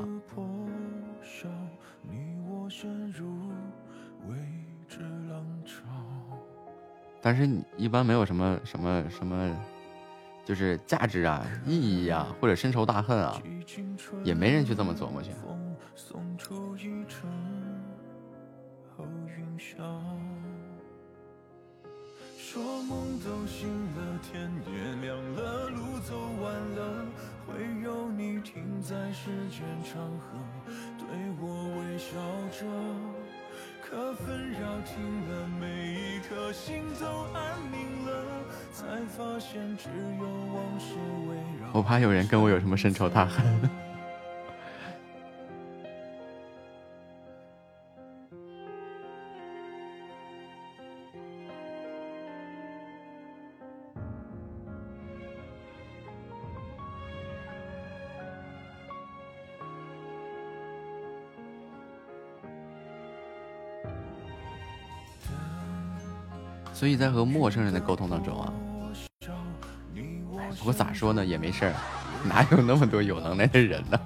但是你一般没有什么什么什么，就是价值啊、意义啊，或者深仇大恨啊，也没人去这么琢磨去。说梦都醒了，天也亮了，路走完了，会有你停在时间长河，对我微笑着。可纷扰停了，每一颗心都安宁了，才发现只有往事围绕。我怕有人跟我有什么深仇大恨。所以在和陌生人的沟通当中啊，不过咋说呢，也没事儿，哪有那么多有能耐的人呢？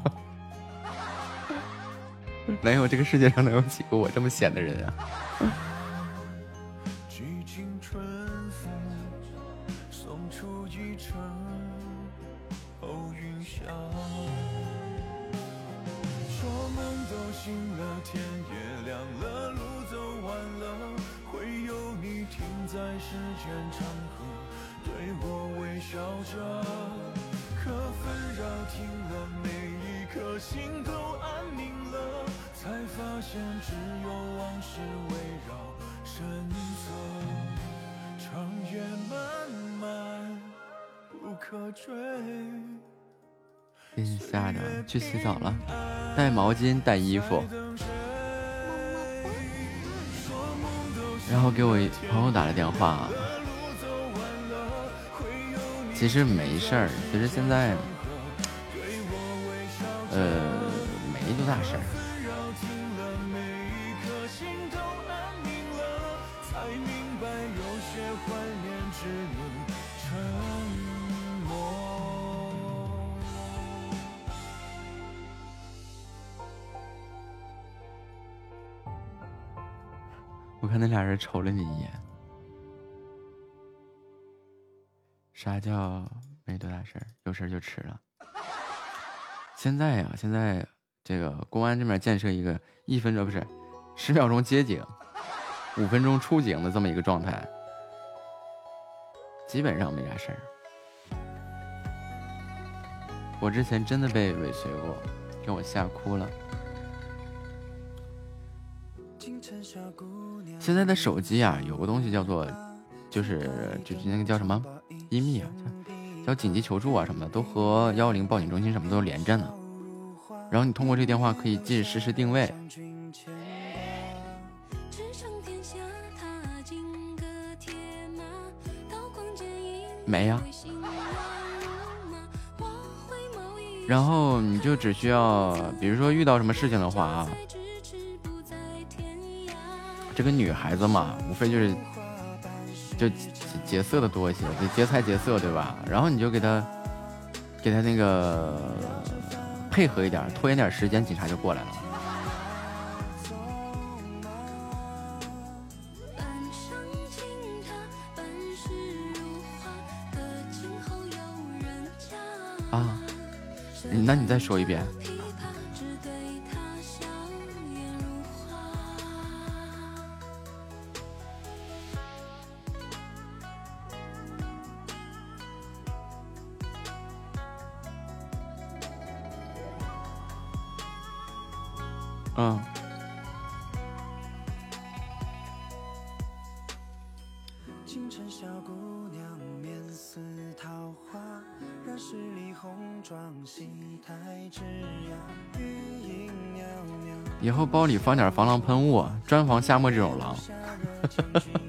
<laughs> 哪有这个世界上能有几个我这么闲的人啊？巾，带衣服，然后给我朋友打了电话，其实没事儿，其实现在，瞅了你一眼。啥叫没多大事儿？有事儿就吃了。现在呀，现在这个公安这边建设一个一分钟不是十秒钟接警，五分钟出警的这么一个状态，基本上没啥事儿。我之前真的被尾随过，给我吓哭了。现在的手机啊，有个东西叫做，就是就是那个叫什么音密啊，叫紧急求助啊什么的，都和幺幺零报警中心什么都连着呢。然后你通过这个电话可以即时实时定位。没呀。然后你就只需要，比如说遇到什么事情的话啊，这个女孩子嘛，无非就是就劫色的多一些，就劫财劫色，对吧？然后你就给她给她那个配合一点，拖延点时间，警察就过来了。啊，那你再说一遍。后包里放点防狼喷雾，专防夏末这种狼。<laughs>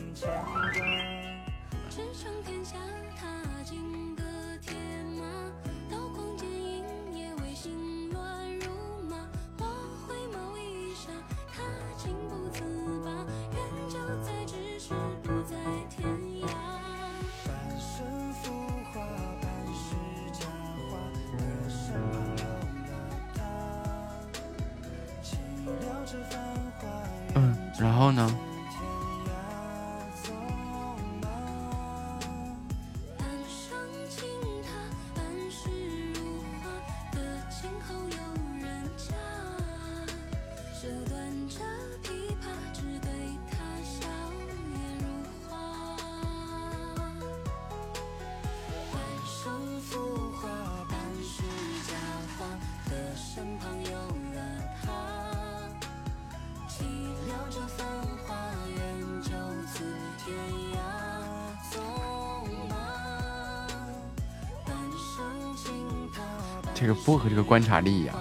一个观察力呀、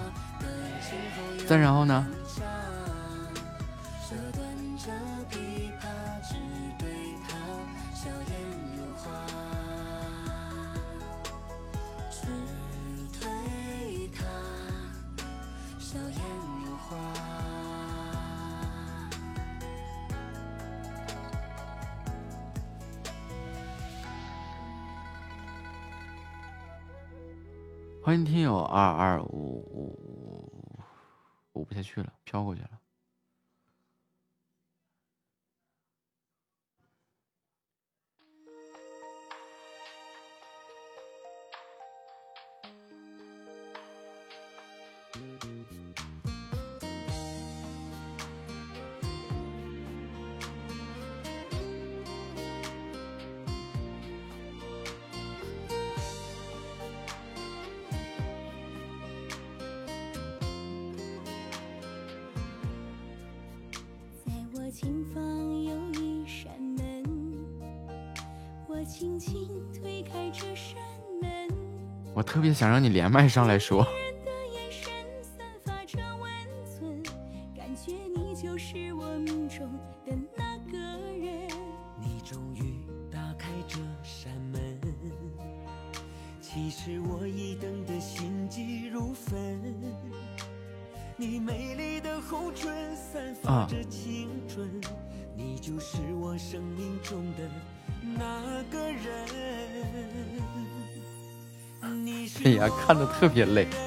再然后呢？飘过去了。前方有一扇门，我轻轻推开这扇门，我特别想让你连麦上来说，特别累。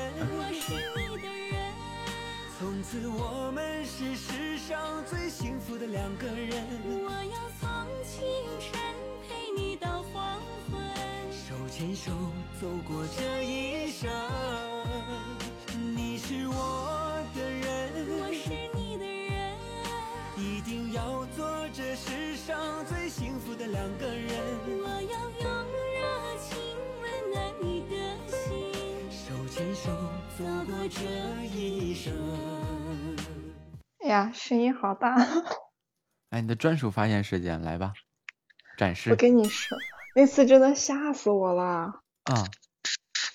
你的专属发现时间来吧，展示我跟你说，那次真的吓死我了。啊，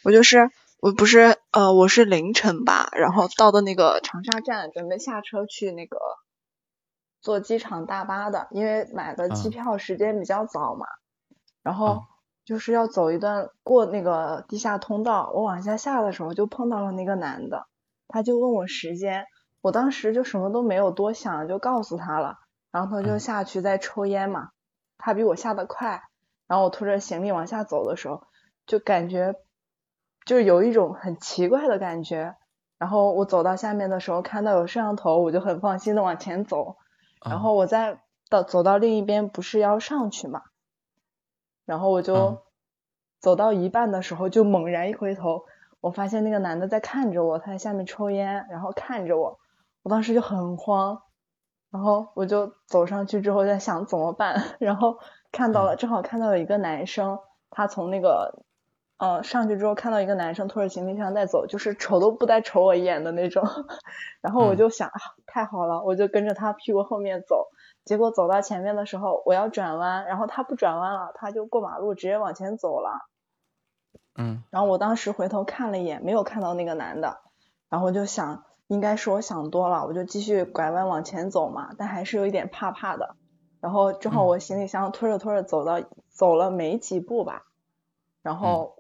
我就是我不是呃，我是凌晨吧，然后到的那个长沙站，准备下车去那个坐机场大巴的，因为买的机嗯票时间比较早嘛，然后嗯就是要走一段过那个地下通道，我往下下的时候就碰到了那个男的，他就问我时间，我当时就什么都没有多想，就告诉他了，然后他就嗯下去在抽烟嘛，他比我下的快，然后我拖着行李往下走的时候，就感觉就是有一种很奇怪的感觉。然后我走到下面的时候，看到有摄像头，我就很放心的往前走。然嗯后我再到走到另一边，不是要上去嘛？然后我就嗯走到一半的时候，就猛然一回头，我发现那个男的在看着我，他在下面抽烟，然后看着我，我当时就很慌，然后我就走上去之后在想怎么办，然后看到了，正好看到有一个男生，他从那个呃上去之后看到一个男生拖着行李箱在走，就是瞅都不带瞅我一眼的那种，<laughs> 然后我嗯。就想啊太好了，我就跟着他屁股后面走，结果走到前面的时候我要转弯，然后他不转弯了，他就过马路直接往前走了。嗯。然后我当时回头看了一眼，没有看到那个男的，然后我就想，应该是我想多了，我就继续拐弯往前走嘛，但还是有一点怕怕的。然后正好我行李箱拖着拖着走到走了没几步吧，然后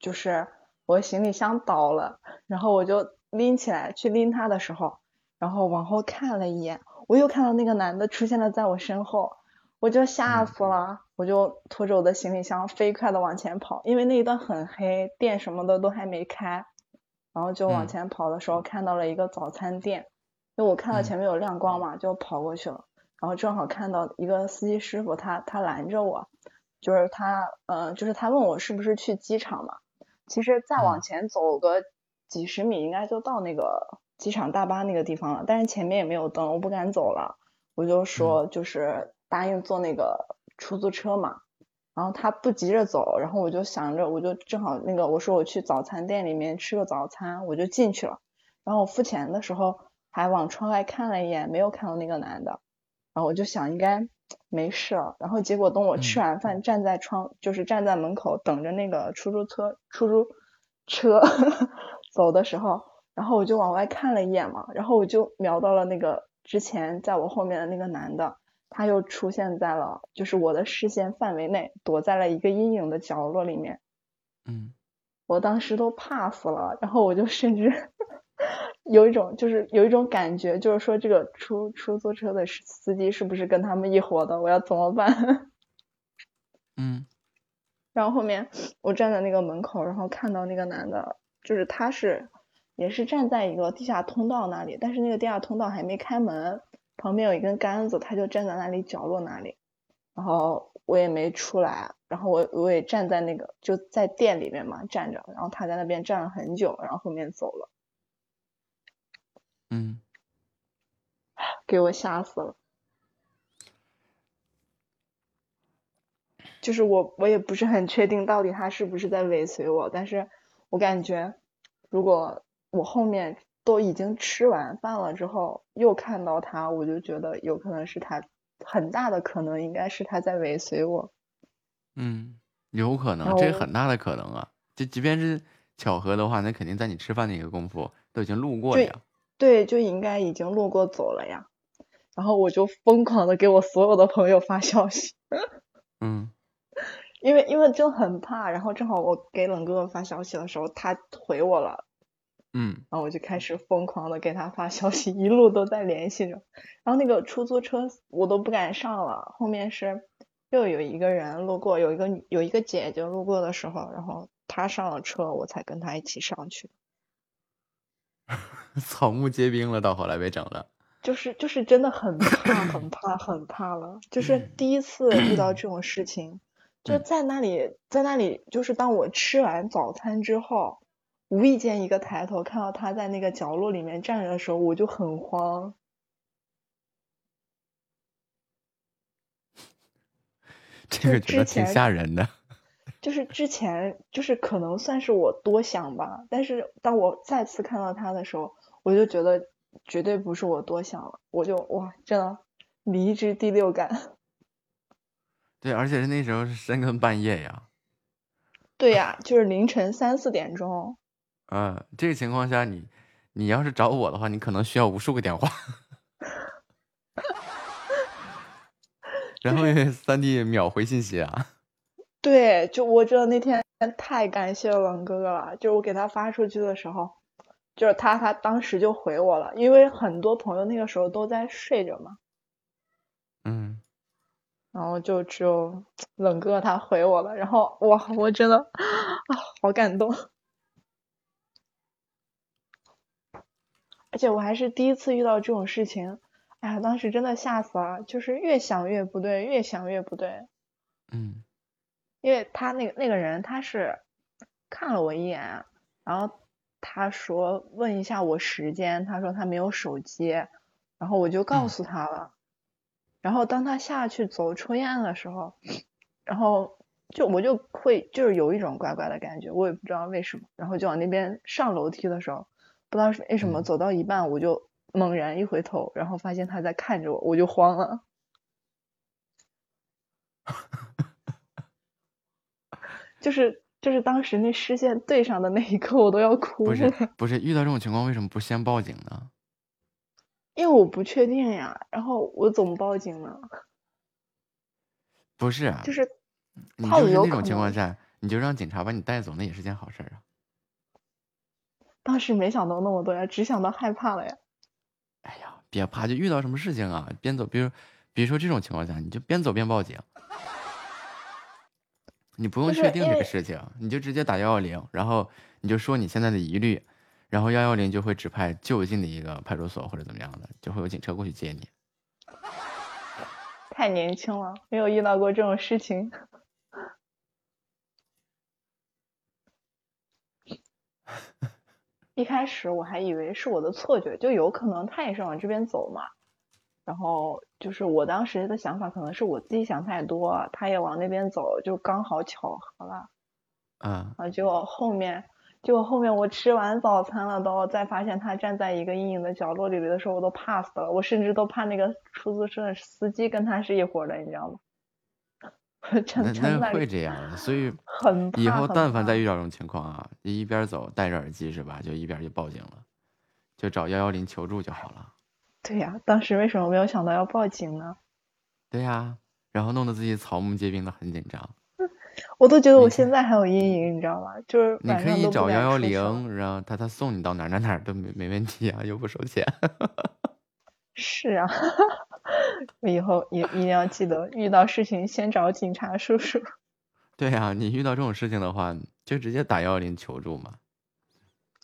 就是我行李箱倒了，然后我就拎起来去拎它的时候，然后往后看了一眼，我又看到那个男的出现了在我身后，我就吓死了，我就拖着我的行李箱飞快的往前跑，因为那一段很黑，店什么的都还没开，然后就往嗯。前跑的时候看到了一个早餐店，因为我看到嗯。前面有亮光嘛，就跑过去了，然后正好看到一个司机师傅，他他拦着我，就是他呃就是他问我是不是去机场嘛，其实再往嗯。前走个几十米应该就到那个机场大巴那个地方了，但是前面也没有灯，我不敢走了，我就说就是答应坐那个出租车嘛，然后他不急着走，然后我就想着我就正好那个我说我去早餐店里面吃个早餐，我就进去了，然后我付钱的时候还往窗外看了一眼，没有看到那个男的，然后我就想应该没事了，然后结果等我吃嗯完饭站在窗就是站在门口等着那个出租车出租车 <laughs> 走的时候，然后我就往外看了一眼嘛，然后我就瞄到了那个之前在我后面的那个男的，他又出现在了就是我的视线范围内，躲在了一个阴影的角落里面。嗯我当时都怕死了，然后我就甚至 <laughs> 有一种就是有一种感觉，就是说这个出出租车的司司机是不是跟他们一伙的？我要怎么办？<laughs> 嗯然后后面我站在那个门口，然后看到那个男的，就是他是也是站在一个地下通道那里，但是那个地下通道还没开门，旁边有一根杆子，他就站在那里角落那里，然后我也没出来，然后我我也站在那个就在店里面嘛站着，然后他在那边站了很久，然后后面走了，嗯，<sighs> 给我吓死了。就是我我也不是很确定到底他是不是在尾随我，但是我感觉如果我后面都已经吃完饭了之后又看到他，我就觉得有可能是他，很大的可能应该是他在尾随我。嗯，有可能，这很大的可能啊。就即便是巧合的话，那肯定在你吃饭那个功夫都已经路过了呀。对，就应该已经路过走了呀。然后我就疯狂的给我所有的朋友发消息，<laughs> 嗯因为因为就很怕，然后正好我给冷哥哥发消息的时候，他回我了，嗯然后我就开始疯狂的给他发消息，一路都在联系着。然后那个出租车我都不敢上了，后面是又有一个人路过，有一个有一个姐姐路过的时候，然后她上了车，我才跟她一起上去。草木皆兵了，到后来被整了。就是就是真的很怕很怕很怕了，就是第一次遇到这种事情，就在那里在那里，就是当我吃完早餐之后，无意间一个抬头看到他在那个角落里面站着的时候，我就很慌。<laughs> 这个觉得挺吓人的。就是之前就是可能算是我多想吧，但是当我再次看到他的时候，我就觉得绝对不是我多想了，我就哇，真的迷之第六感。<laughs> 对，而且是那时候是深更半夜呀。对呀，就是凌晨三四点钟。嗯，这个情况下，你你要是找我的话，你可能需要无数个电话。<laughs> 然后 <laughs> 三弟秒回信息啊。<laughs> 对，就我真的那天太感谢冷哥哥了，就是我给他发出去的时候，就是他他当时就回我了，因为很多朋友那个时候都在睡着嘛。嗯。然后就只有冷哥他回我了，然后哇，我真的啊，好感动。而且我还是第一次遇到这种事情，哎呀，当时真的吓死了，就是越想越不对，越想越不对。嗯。因为他那个那个人他是看了我一眼，然后他说问一下我时间，他说他没有手机，然后我就告诉他了。然后当他下去走抽烟的时候，然后就我就会就是有一种怪怪的感觉，我也不知道为什么。然后就往那边上楼梯的时候，不知道是为什么走到一半我就猛然一回头，然后发现他在看着我，我就慌了。就是就是当时那视线对上的那一刻，我都要哭了。不是不是，遇到这种情况为什么不先报警呢？<laughs> 因为我不确定呀，然后我怎么报警呢？不是，就是你就是那种情况下，你就让警察把你带走，那也是件好事啊。当时没想到那么多呀，只想到害怕了呀。哎呀，别怕，就遇到什么事情啊，边走，比如比如说这种情况下，你就边走边报警。你不用确定这个事情，你就直接打幺幺零，然后你就说你现在的疑虑，然后幺幺零就会指派就近的一个派出所或者怎么样的，就会有警车过去接你。太年轻了，没有遇到过这种事情。一开始我还以为是我的错觉，就有可能他也是往这边走嘛。然后就是我当时的想法，可能是我自己想太多，他也往那边走，就刚好巧合了。嗯。啊，结果后面，结果后面我吃完早餐了，都再发现他站在一个阴影的角落里的时候，我都怕死了。我甚至都怕那个出租车司机跟他是一伙的，你知道吗？<laughs> 那那会这样，所以以后但凡再遇到这种情况啊，一边走戴着耳机是吧？就一边就报警了，就找幺幺零求助就好了。对呀，当时为什么没有想到要报警呢？对呀，然后弄得自己草木皆兵的很紧张。我都觉得我现在还有阴影，你知道吗？就是你可以找幺幺零，然后他他送你到哪哪哪都没没问题啊，又不收钱。是啊，我 <laughs> 以后也一定要记得，遇到事情先找警察叔叔。<laughs> 对呀，你遇到这种事情的话，就直接打幺幺零求助嘛。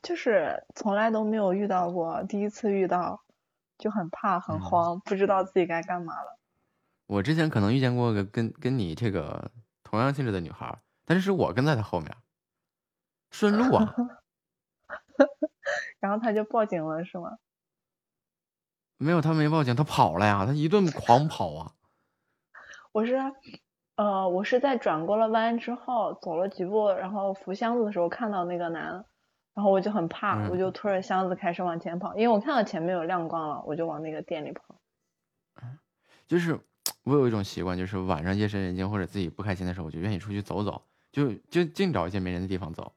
就是从来都没有遇到过，第一次遇到。就很怕很慌，不知道自己该干嘛了。我之前可能遇见过个跟跟你这个同样性质的女孩，但是是我跟在她后面，顺路啊。<laughs> <laughs> 然后她就报警了，是吗？没有，他没报警，他跑了呀，他一顿狂跑啊。我是，呃，我是在转过了弯之后，走了几步，然后扶箱子的时候看到那个男。然后我就很怕，我就拖着箱子开始往前跑，因为我看到前面有亮光了，我就往那个店里跑。<laughs> 就是我有一种习惯，就是晚上夜深人静或者自己不开心的时候，我就愿意出去走走，就就净找一些没人的地方走。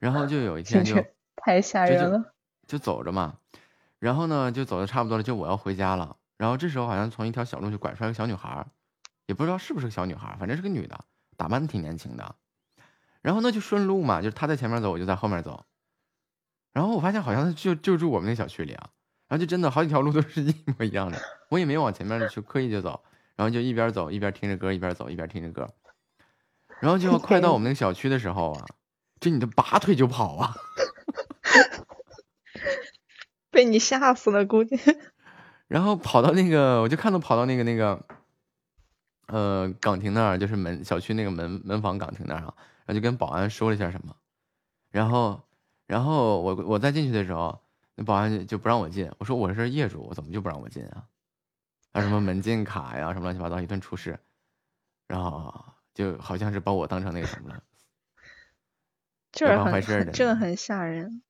然后就有一天 <laughs> 就太吓人了，就走着嘛。然后呢，就走的差不多了，就我要回家了。然后这时候好像从一条小路就拐出来个小女孩，也不知道是不是个小女孩，反正是个女的，打扮的挺年轻的。然后那就顺路嘛，就是她在前面走，我就在后面走。然后我发现好像就就住我们那小区里啊，然后就真的好几条路都是一模一样的，我也没往前面去刻意就走，然后就一边走一边听着歌，一边走一边听着歌，然后就快到我们那个小区的时候啊，这你的拔腿就跑啊，<laughs> 被你吓死了估计。<laughs> 然后跑到那个，我就看到跑到那个那个，呃，岗亭那儿，就是门小区那个门门房岗亭那儿啊，然后就跟保安说了一下什么，然后，然后我我再进去的时候，那保安就就不让我进，我说我是业主，我怎么就不让我进啊？还什么门禁卡呀，什么乱七八糟一顿出示，然后就好像是把我当成那个什么了，就是办坏很事的很真的很吓人。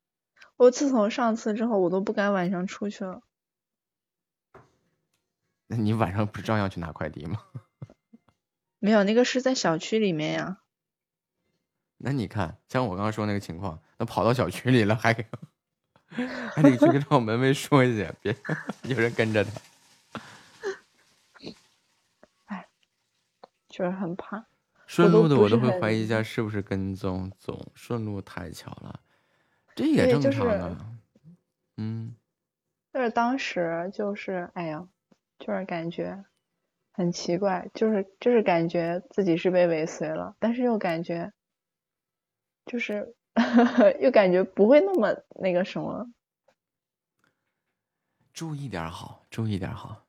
我自从上次之后，我都不敢晚上出去了。那你晚上不是照样去拿快递吗？<laughs> 没有，那个是在小区里面呀。那你看，像我刚刚说那个情况，那跑到小区里了，还 <laughs> 给还得去跟我门卫说一下，别 <laughs> 有人跟着他。哎就是很怕。顺路的我都会怀疑一下是不是跟踪，总顺路太巧了，这也正对就是常啊。嗯，就是当时就是哎呀，就是感觉很奇怪，就是就是感觉自己是被尾随了，但是又感觉就是 <laughs> 又感觉不会那么那个什么。注意点好，注意点好。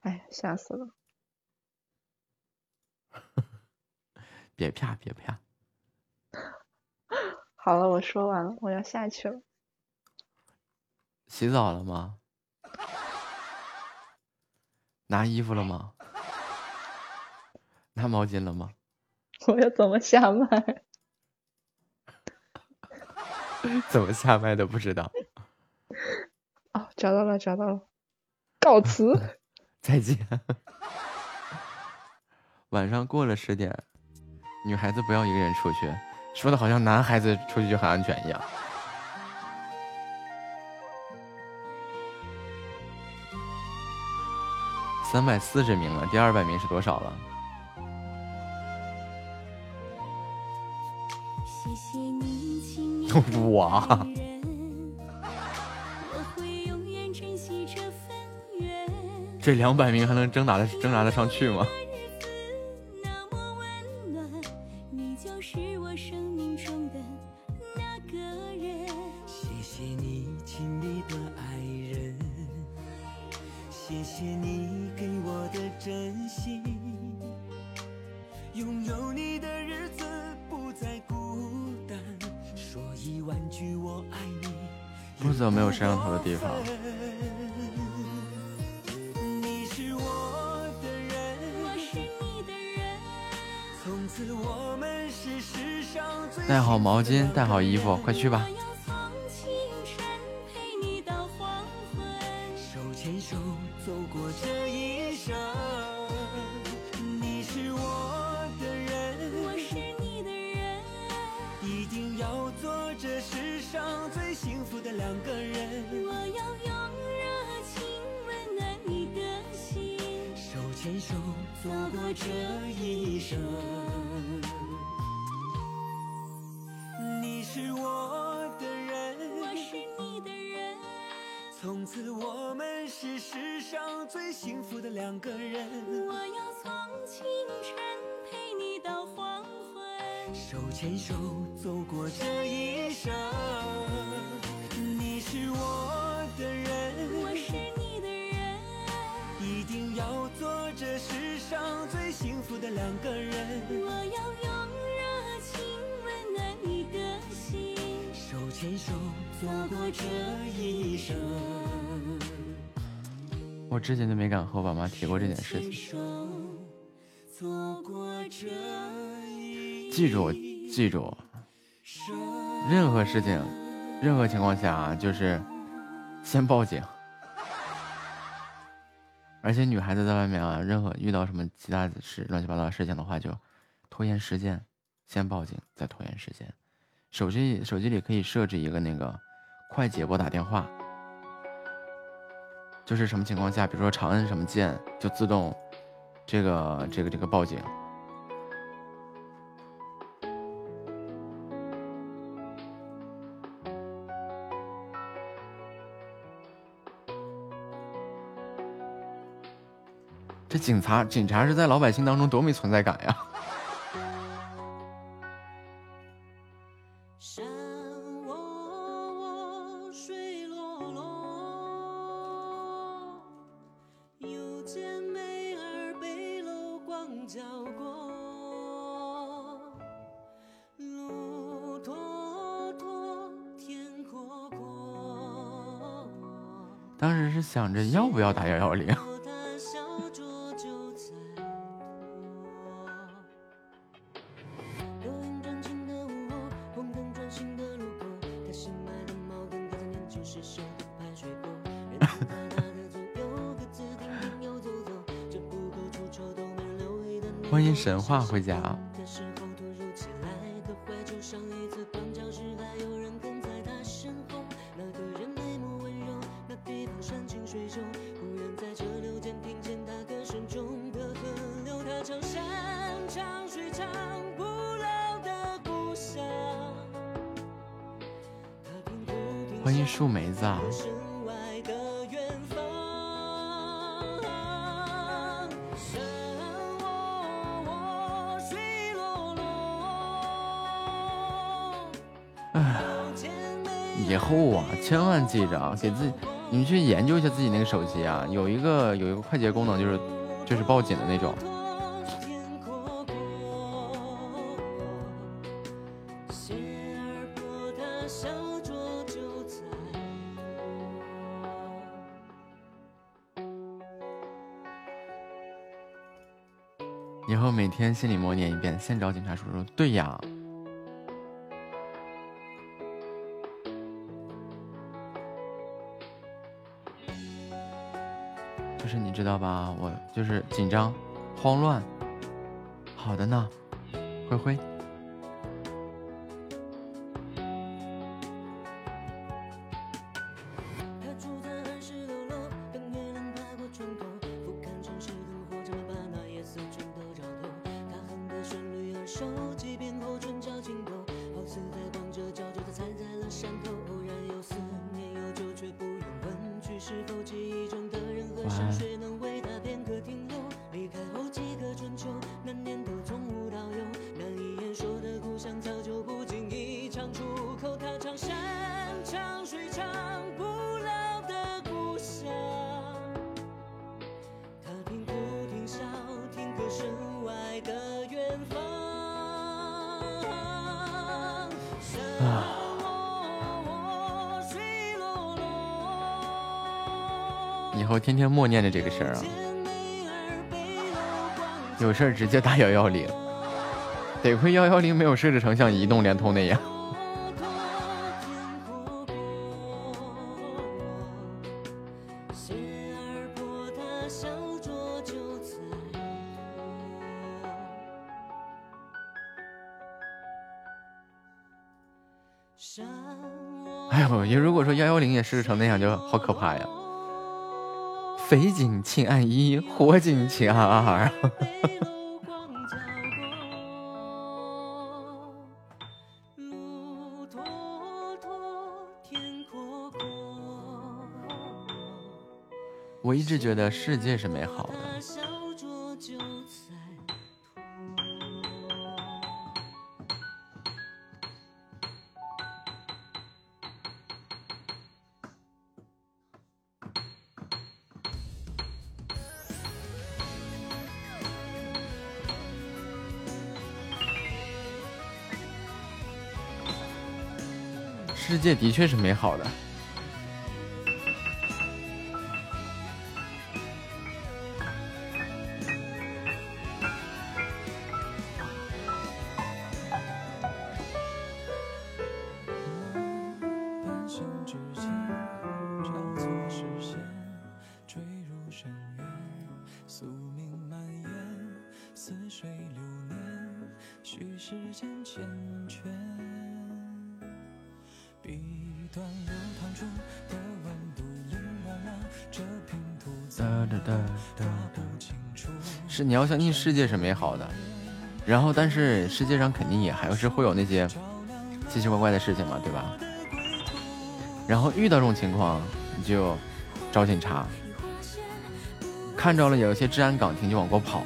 哎，吓死了！<laughs> 别啪别啪，好了，我说完了，我要下去了。洗澡了吗？拿衣服了吗？拿毛巾了吗？<laughs> 我要怎么下麦？<laughs> 怎么下麦都不知道。哦，找到了，找到了，告辞。<laughs> 再见。晚上过了十点，女孩子不要一个人出去，说的好像男孩子出去就很安全一样。三百四十名了，第二百名是多少了？<laughs> 我这份缘。这两百名还能挣扎的挣扎得上去吗？带好衣服，快去吧。任何情况下啊，就是先报警。而且女孩子在外面啊，任何遇到什么其他的事、乱七八糟的事情的话，就拖延时间，先报警，再拖延时间。手机手机里可以设置一个那个快捷拨打电话，就是什么情况下，比如说长按什么键，就自动这个这个这个报警。警察，警察是在老百姓当中多没存在感呀！当时是想着要不要打幺幺零。欢迎神话回家。千万记着啊，给自己，你去研究一下自己那个手机啊，有一个有一个快捷功能，就是就是报警的那种。以后每天心里默念一遍，先找警察叔叔。对呀，道吧？我就是紧张、慌乱。好的呢，灰灰。事直接打幺幺零。得亏幺幺零没有设置成像移动、联通那样。哎呦，我觉得如果说幺幺零也设置成那样，就好可怕呀！匪警请按一，火警请按二。<laughs> 我一直觉得世界是美好的，的确是美好的。你要相信世界是美好的，然后但是世界上肯定也还是会有那些奇奇怪怪的事情嘛，对吧？然后遇到这种情况，你就找警察，看着了有一些治安岗亭就往过跑。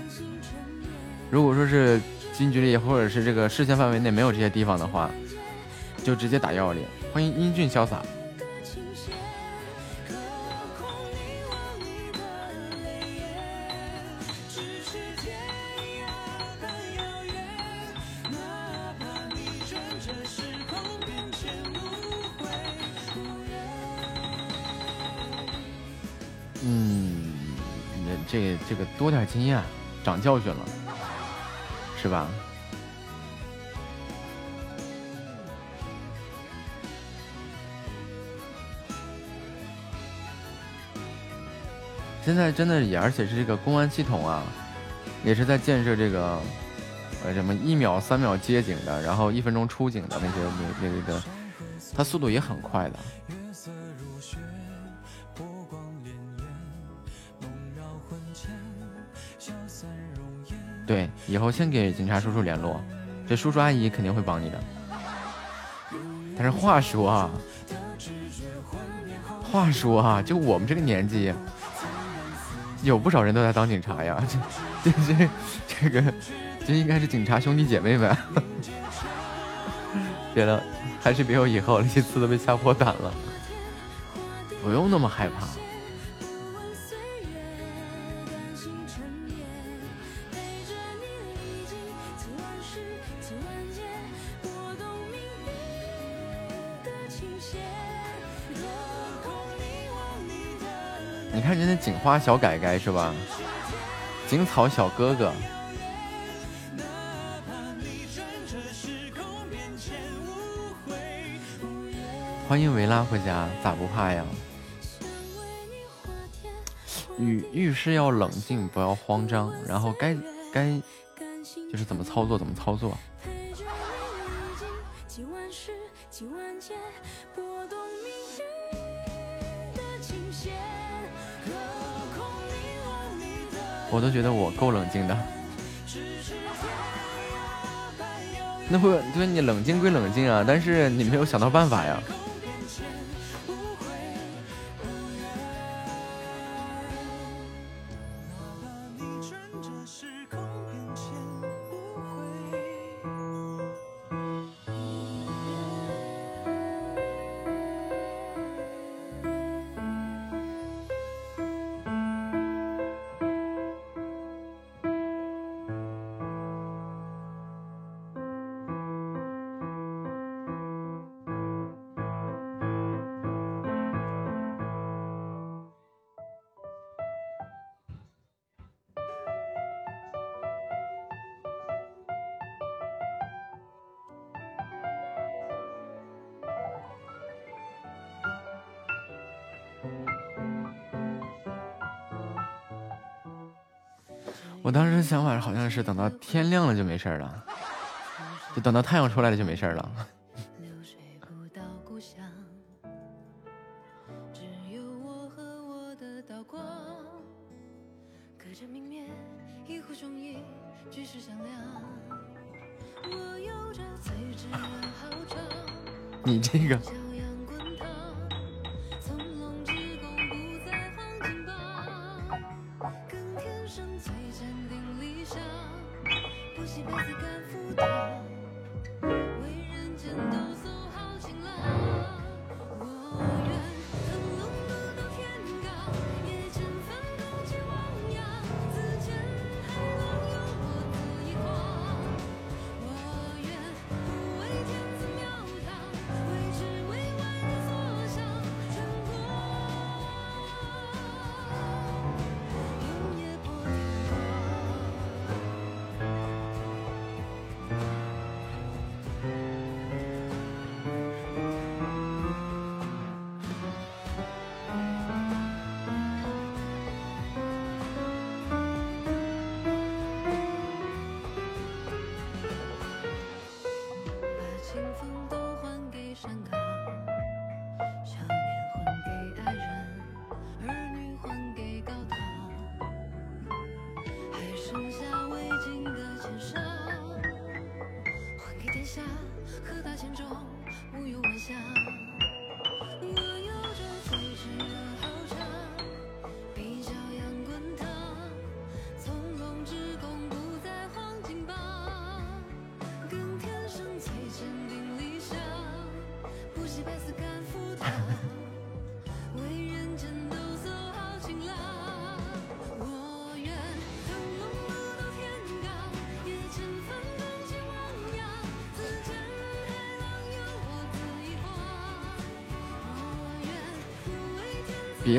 如果说是近距离或者是这个视线范围内没有这些地方的话，就直接打幺幺零。欢迎英俊潇洒。长教训了，是吧？现在真的也，而且是这个公安系统啊，也是在建设这个，呃，什么一秒、三秒接警的，然后一分钟出警的那些那那个，它速度也很快的。以后先给警察叔叔联络，这叔叔阿姨肯定会帮你的。但是话说啊，话说啊，就我们这个年纪。有不少人都在当警察呀，这这这这个，这应该是警察兄弟姐妹们。别了，还是别有以后了，一次都被吓破胆了。不用那么害怕。看人家警花小改改是吧？警草小哥哥，欢迎维拉回家，咋不怕呀？遇遇事要冷静，不要慌张，然后该该就是怎么操作怎么操作。我都觉得我够冷静的，那不对，你冷静归冷静啊，但是你没有想到办法呀。想法好像是等到天亮了就没事了，就等到太阳出来了就没事了。<laughs> 你这个。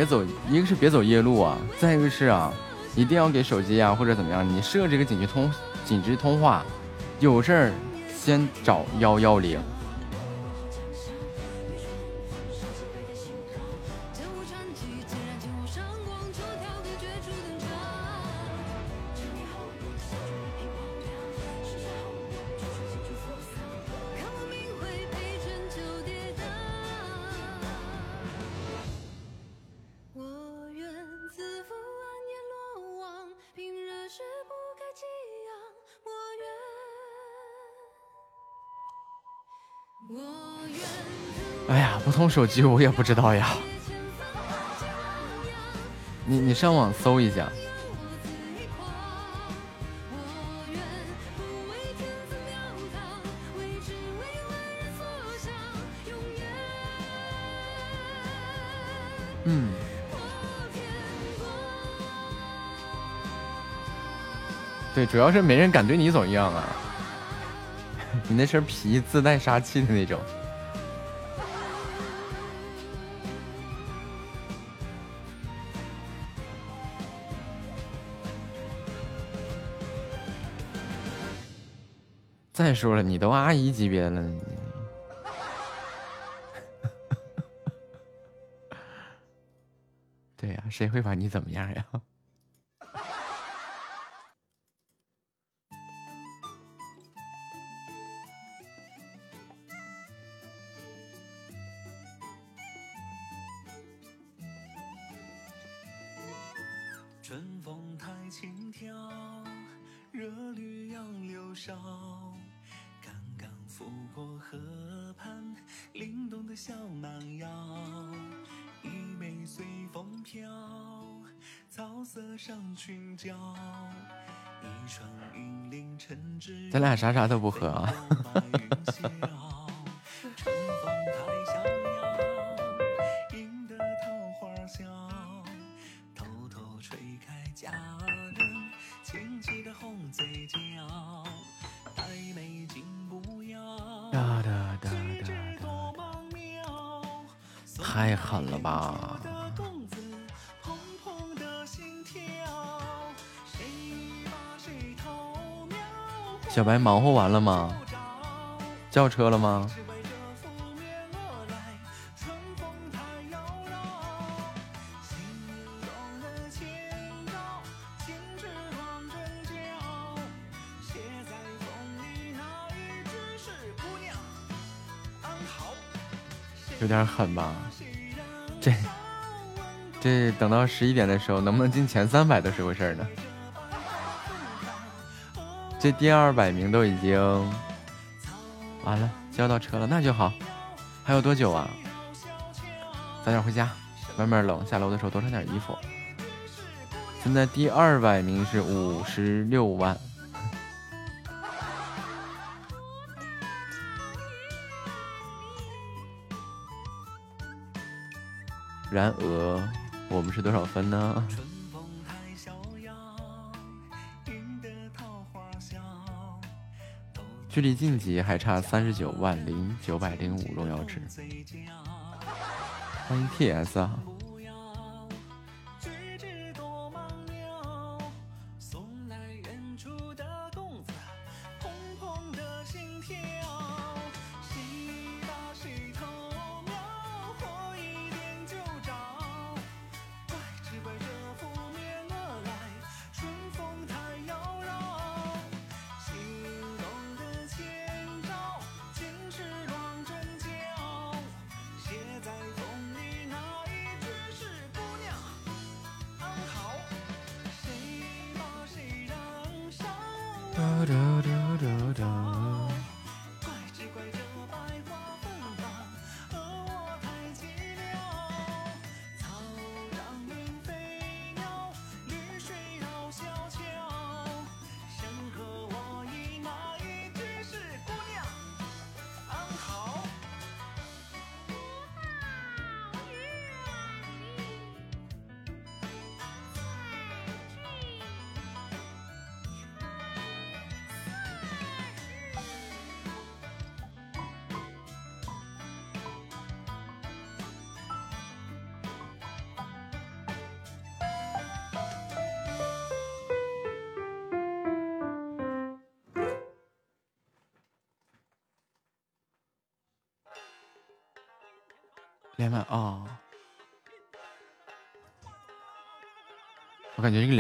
别走，一个是别走夜路啊，再一个是啊，一定要给手机啊或者怎么样，你设置个紧急通紧急通话，有事儿先找幺幺零。手机我也不知道呀。你你上网搜一下，嗯，对，主要是没人敢对你怎么样啊。<laughs> 你那身皮自带杀气的那种。再说了，你都阿姨级别了，你 <laughs> 对呀、谁会把你怎么样呀？啥啥都不喝啊。<laughs> 小白忙活完了吗？叫车了吗？有点狠吧？这这等到十一点的时候，能不能进前三百都是回事儿呢。这第二百名都已经完了，交到车了，那就好。还有多久啊？早点回家，外面冷，下楼的时候多穿点衣服。现在第二百名是五十六万。<laughs> 然而，我们是多少分呢？距离晋级还差三十九万零九百零五荣耀值。欢迎 TS 啊！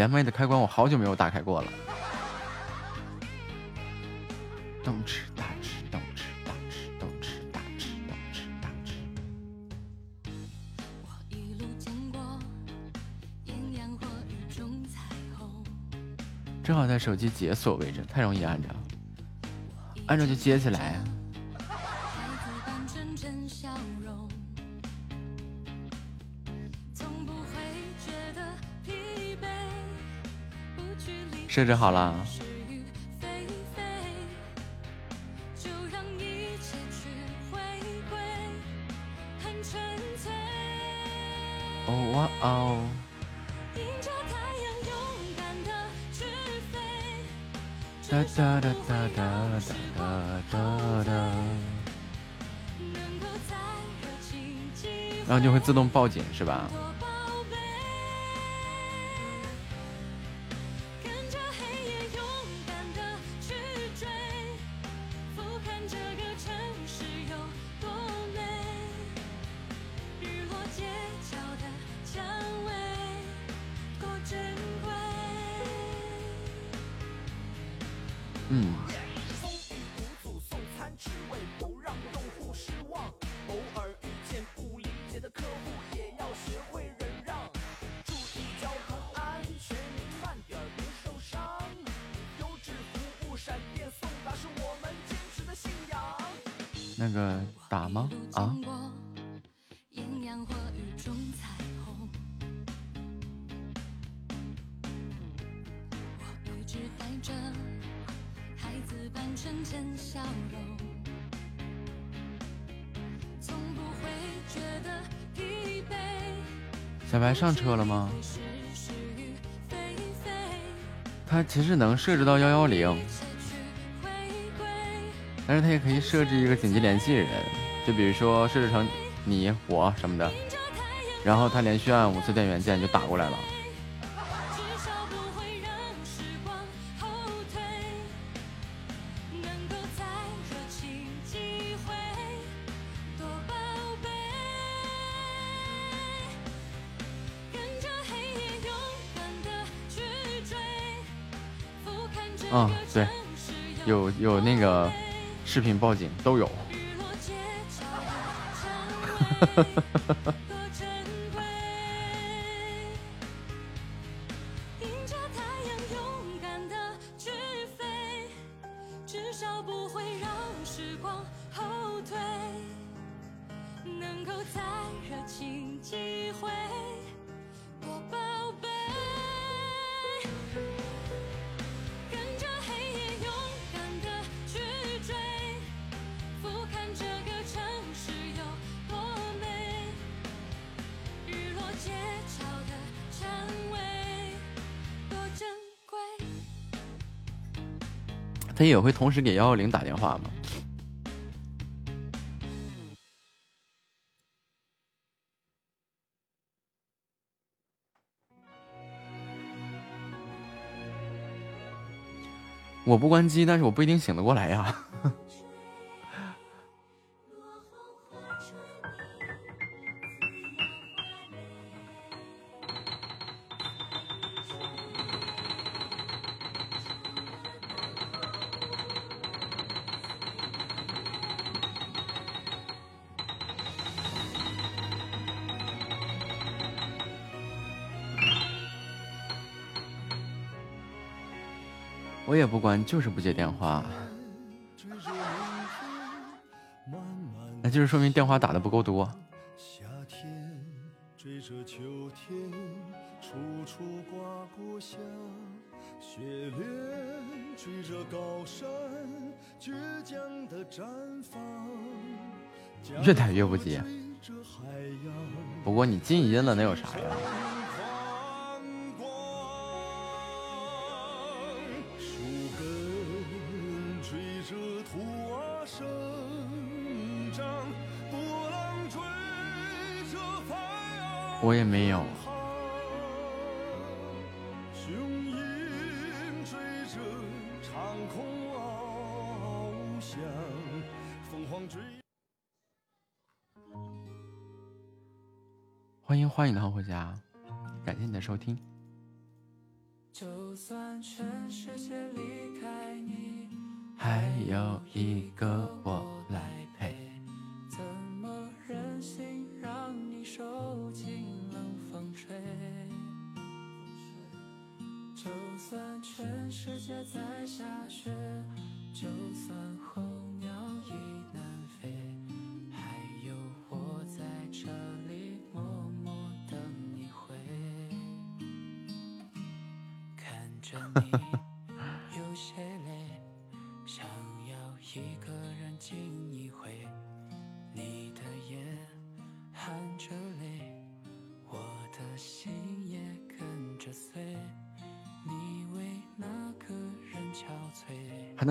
连麦的开关我好久没有打开过了。动吃大吃，动吃大吃，动吃大吃，动吃大吃。一路经过艳阳或雨中彩虹，正好在手机解锁位置，太容易按着，按着就接起来。设置好了，是与非非，就让一切去回归，纯粹。哦哇哦，迎着太阳，勇敢的去飞。哒哒哒哒哒哒哒哒，能够在热情激然后就会自动报警是吧？般纯真笑容，从不会觉得疲惫。小白上车了吗？是是与非非，它其实能设置到幺幺零，但是他也可以设置一个紧急联系人，就比如说设置成你我什么的，然后他连续按五次电源键就打过来了。有有那个视频报警都有。<laughs> 会同时给幺幺零打电话吗？我不关机，但是我不一定醒得过来呀。关就是不接电话，那就是说明电话打的不够多。夏天追着秋天，处处刮过下雪，连追着高山倔强的绽放，越打越不接。不过你静音了，能有啥呀？我也没有。欢迎欢迎的回家，感谢你的收听。就算全世界离开你，还有一个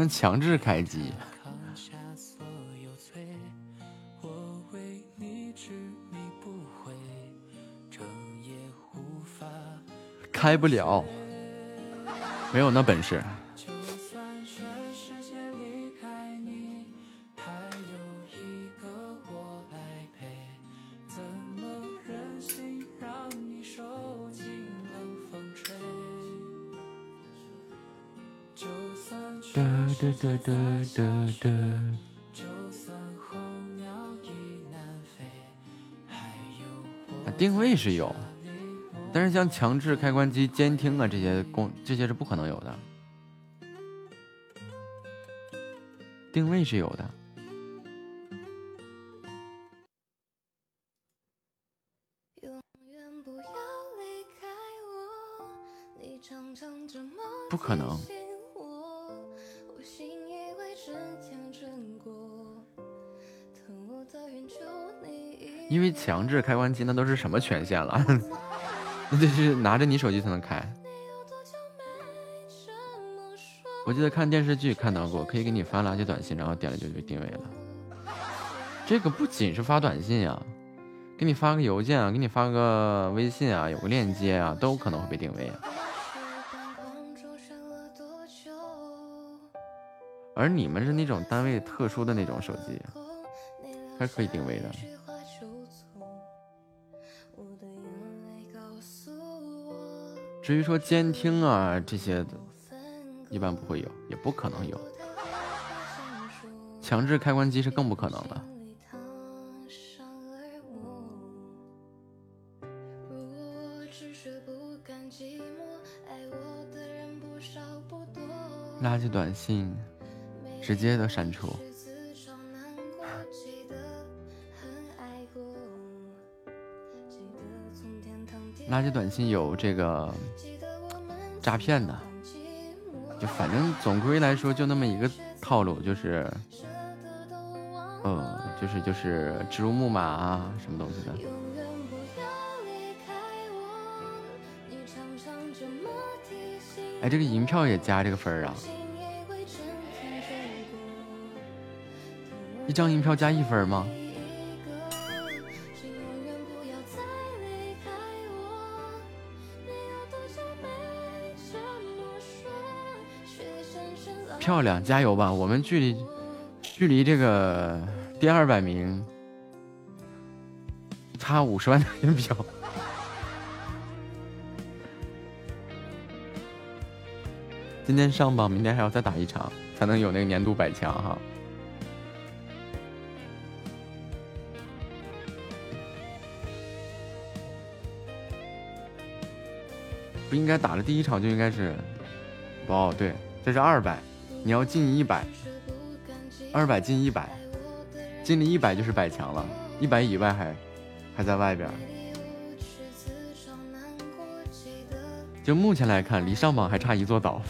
强制开机，开不了，没有那本事。哒世界哒哒在下哒雪，哒。就算候鸟已南飞，还有啊定位是有，但是像强制开关机、监听啊这些功，这些是不可能有的。定位是有的，永远不要离开我，你常常这么不可能。因为强制开关机那都是什么权限了？<laughs> 那就是拿着你手机才能开。我记得看电视剧看到过，可以给你发垃圾短信，然后点了就被定位了。这个不仅是发短信呀、给你发个邮件啊，给你发个微信啊，有个链接啊，都可能会被定位啊。而你们是那种单位特殊的那种手机，它是可以定位的。至于说监听啊这些的，一般不会有，也不可能有。强制开关机是更不可能的。垃圾短信直接都删除。垃圾短信有这个诈骗的，就反正总归来说就那么一个套路，就是，呃，就是就是植入木马啊，什么东西的。哎，这个银票也加这个分儿啊？一张银票加一分吗？漂亮，加油吧！我们距离距离这个第二百名差五十万的银票。<laughs> 今天上榜，明天还要再打一场，才能有那个年度百强哈。不应该打了第一场就应该是，哦对，这是二百，你要进一百，二百进一百，进了一百就是百强了，一百以外还还在外边。就目前来看，离上榜还差一座岛。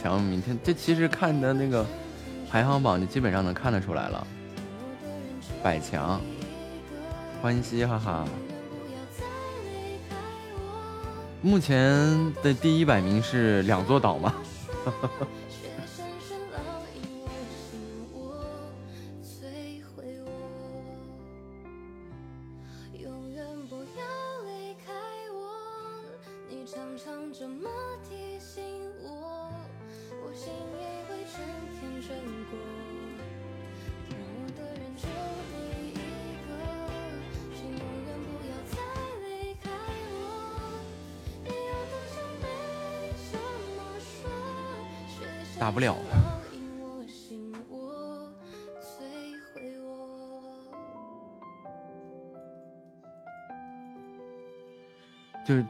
强，明天这其实看的那个排行榜，就基本上能看得出来了。百强，欢喜哈哈。目前的第一百名是两座岛吗？<laughs>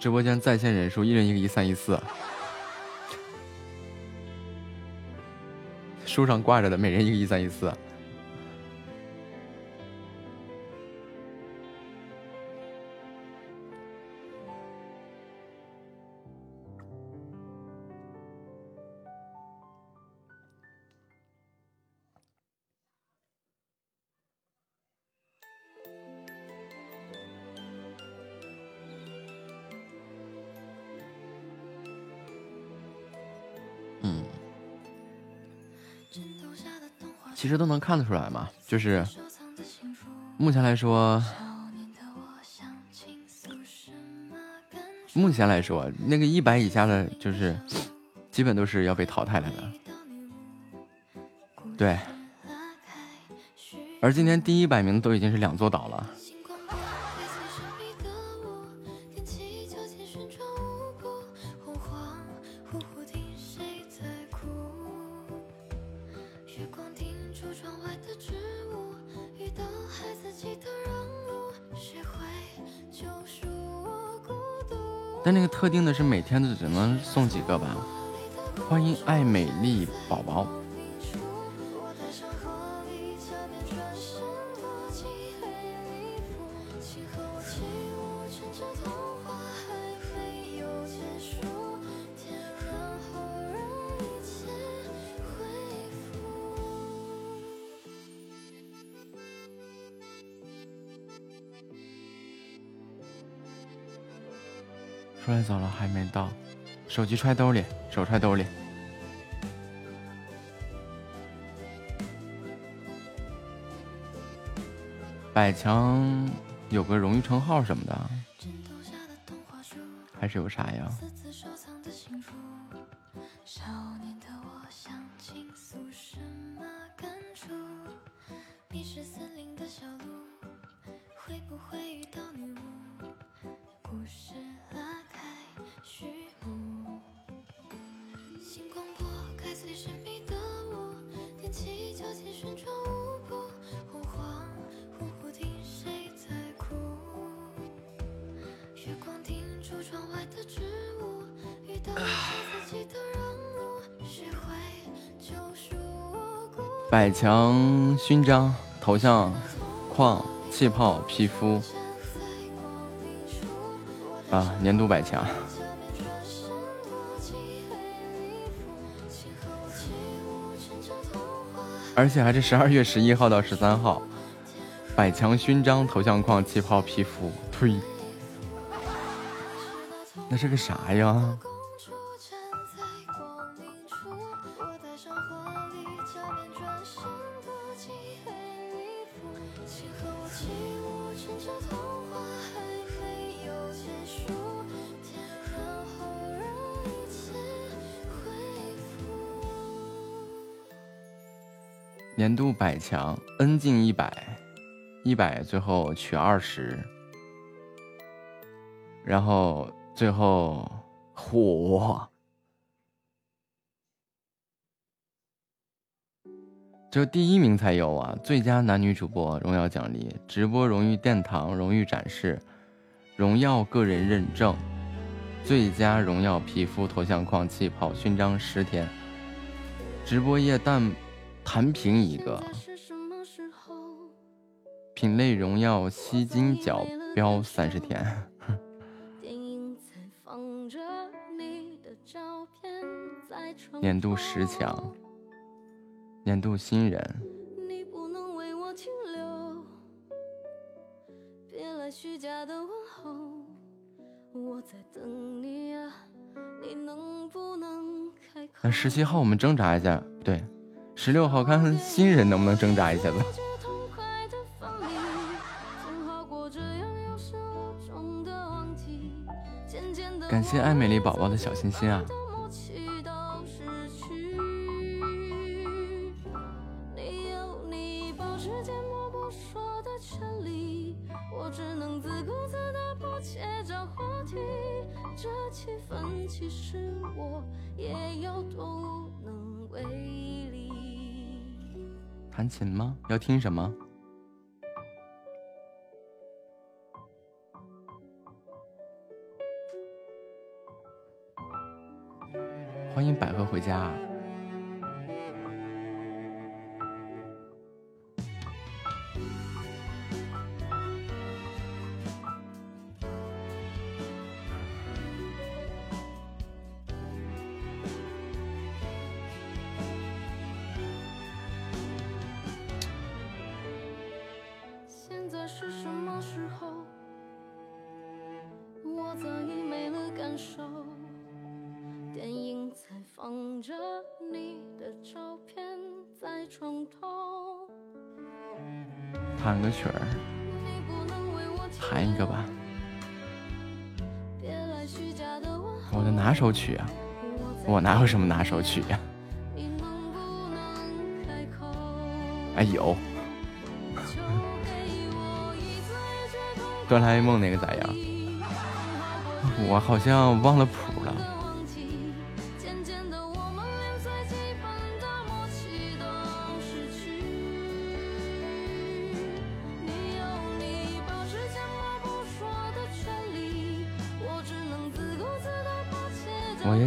直播间在线人数，一人一个一三一四，书上挂着的，每人一个一三一四。看得出来嘛，就是目前来说，目前来说，那个一百以下的，就是基本都是要被淘汰了的。对，而今天第一百名都已经是两座岛了。天子只能送几个吧？欢迎爱美丽宝宝。手机揣兜里，手揣兜里。百强有个荣誉称号什么的，还是有啥呀？百强勋章、头像、框、气泡、皮肤啊，年度百强，而且还是十二月十一号到十三号，百强勋章、头像框、气泡、皮肤，呸，那是个啥呀？强，N 进一百，一百最后取二十，然后最后火，只有第一名才有啊！最佳男女主播荣耀奖励，直播荣誉殿堂荣誉展示，荣耀个人认证，最佳荣耀皮肤头像框气泡勋章十天，直播夜弹。弹屏一个，品类荣耀吸金角标三十天，<laughs> 年度十强，年度新人。那十七号我们挣扎一下，对。十六号，看看新人能不能挣扎一下子。感谢爱美丽宝宝的小心心啊！这气氛，其实我也有多无能为力。弹琴吗？要听什么？欢迎百合回家。啊弹个曲儿，弹一个吧。我的拿手曲啊，我哪有什么拿手曲呀、哎有，哆啦 A 梦那个咋样？我好像忘了谱了。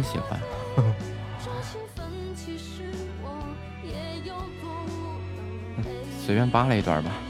结我也喜欢。<laughs> 随便扒拉一段吧。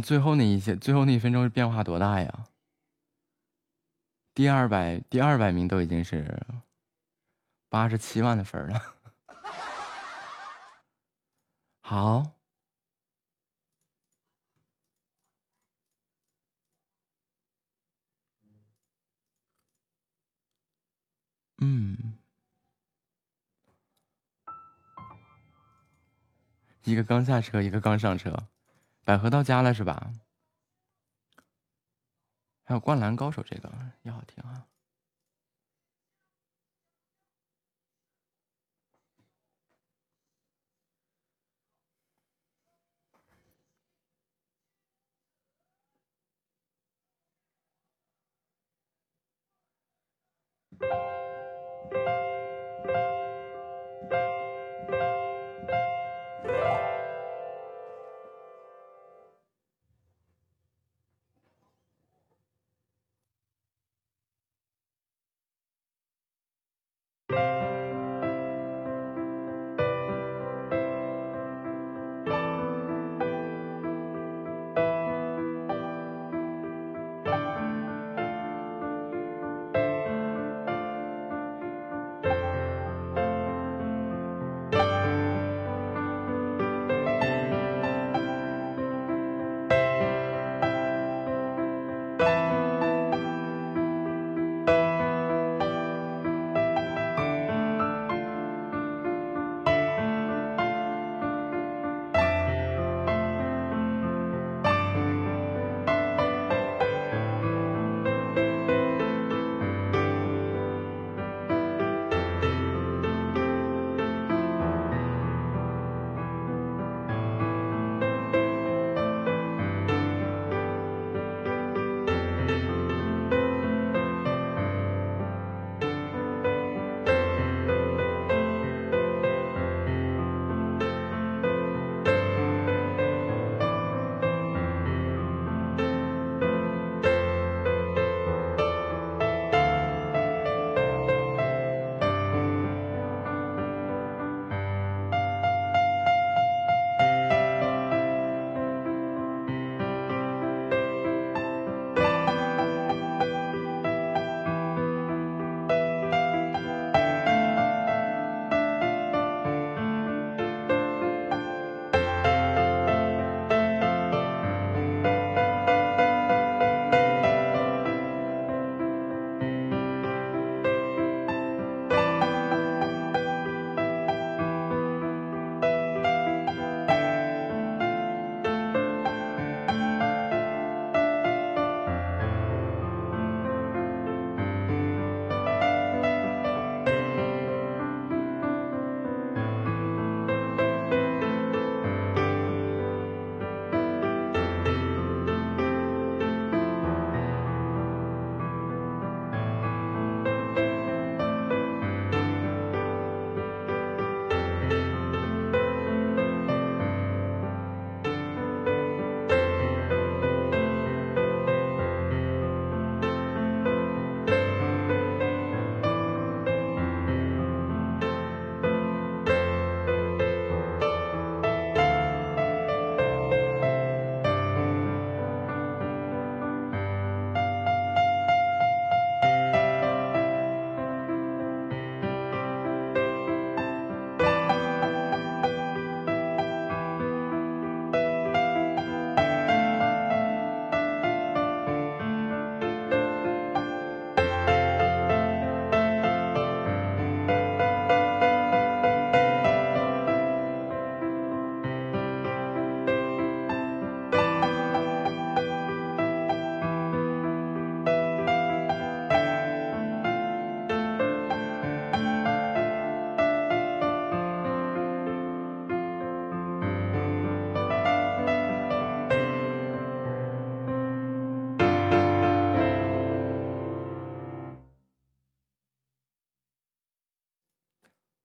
最后那一些，最后那一分钟是变化多大呀？第二百第二百名都已经是八十七万的分了。好，嗯，一个刚下车，一个刚上车，百合到家了是吧？还有灌篮高手，这个也好听啊。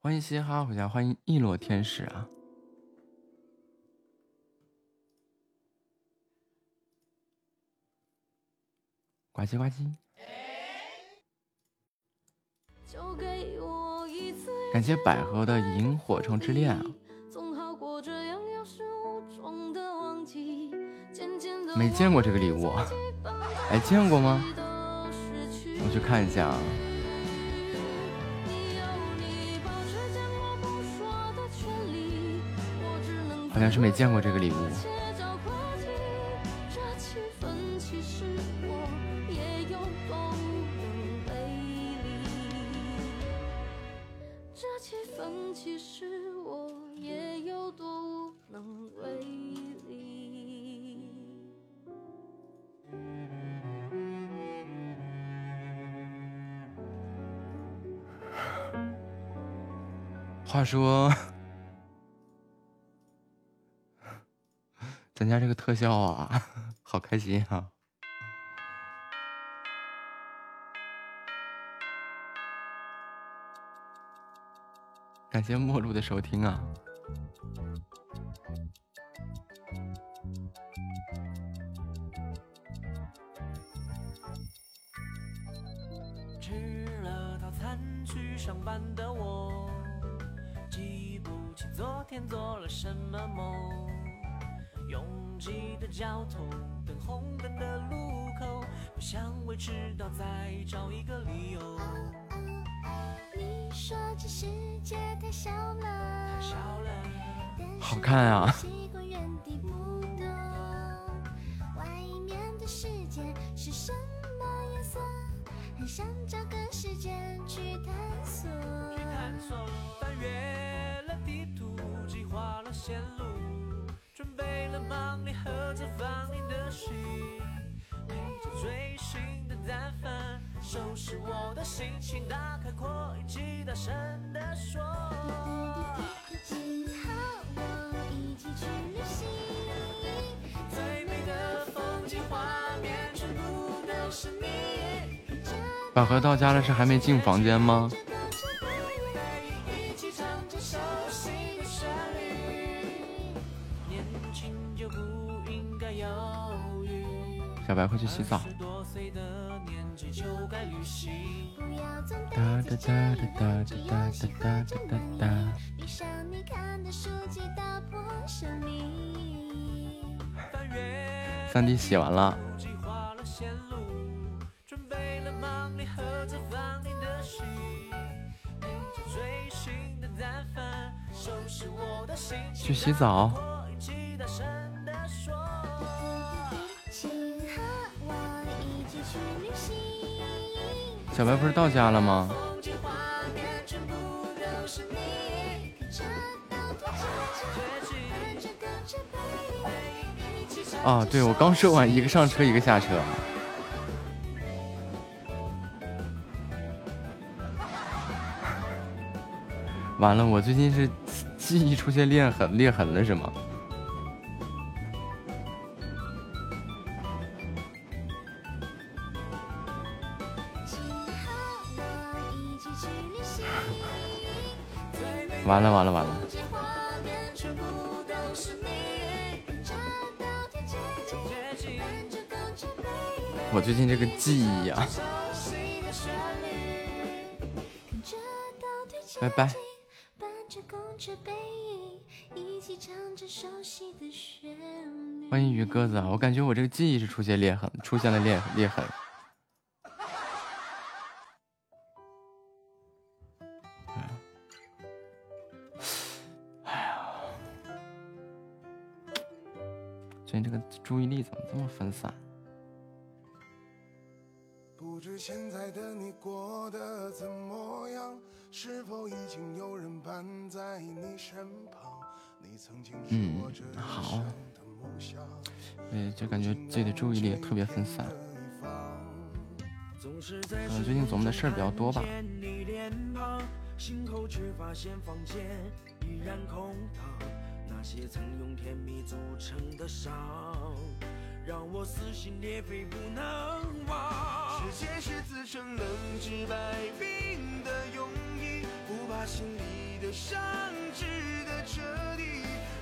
欢迎嘻哈回家，欢迎一落天使啊！呱唧呱唧，感谢百合的萤火虫之恋啊！没见过这个礼物，哎，见过吗？我去看一下啊。好像是没见过这个礼物。话说咱家这个特效啊，<laughs> 好开心啊！感谢陌路的收听啊！吃了套餐去上班的我，记不清昨天做了什么梦。拥挤的交通，等红灯的路口，不想为迟到再找一个理由。你说这世界太小了，小了，好看啊！习惯原地不动。外面的世界是什么颜色？很想找个时间去探索。探索，翻阅了地图，计划了线路，准备了忙里盒子放你的信，配着最新的单反，收拾我的心情，打开扩音机，大声地说。百合到家了，是还没进房间吗？小白快去洗澡。十多岁的年纪就该旅行。哒哒哒哒哒哒哒哒哒哒哒。三弟洗完了，计划了小白不是到家了吗？啊，对，我刚说完，一个上车，一个下车。完了，我最近是记忆出现裂痕，裂痕了是吗？完了完了完了。我最近这个记忆、啊，拜拜！欢迎鱼鸽子啊，我感觉我这个记忆是出现裂痕，出现了裂裂痕。最近这个注意力怎么这么分散？不知现在的你过得怎么样？是否已经有人伴在你身旁？你曾经是嗯我的梦想。对，就感觉自己的注意力也特别分散。嗯最近琢磨的事儿比较多吧。你脸庞，醒后却发现房间依然空荡，那些曾用甜蜜组成的伤，让我撕心裂肺不能忘。时间是自称能治百病的庸医，不把心里的伤，治得彻底。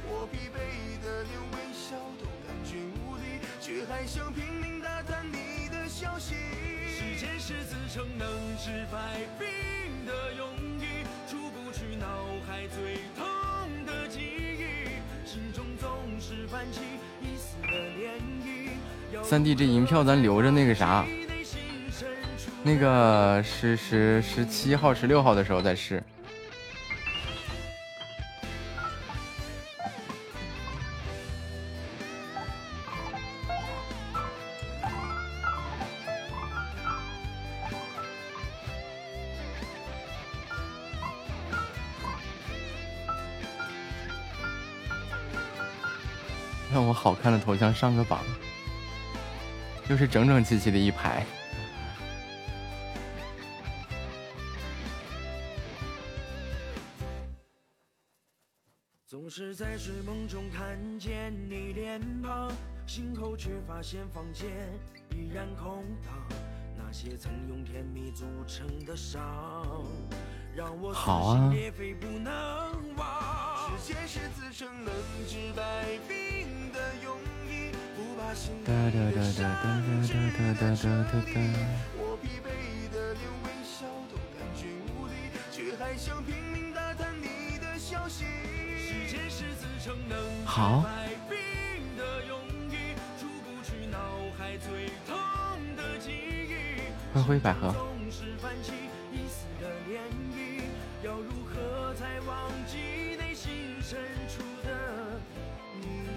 我疲惫的连微笑都感觉无力，却还想拼命打探你的消息。时间是自称能治百病的庸医，除不去脑海最痛的记忆，三弟，这银票咱留着那个啥，那个十十十七号、十六号的时候再试。我好看的头像上个榜，又是整整齐齐的一排。总是在睡梦中看见你脸庞，醒后却发现房间依然空荡。那些曾用甜蜜组成的伤，好啊心裂肺不能忘。时间是自称能治百病的庸医，不把心哒哒哒哒哒哒哒哒哒哒。我疲惫的连微笑都感觉无力，却还想拼命打探你的消息。时间是自称能治好百病的庸医，出不去脑海最痛的记忆。灰灰百合，总是泛起才忘记内心深处的你？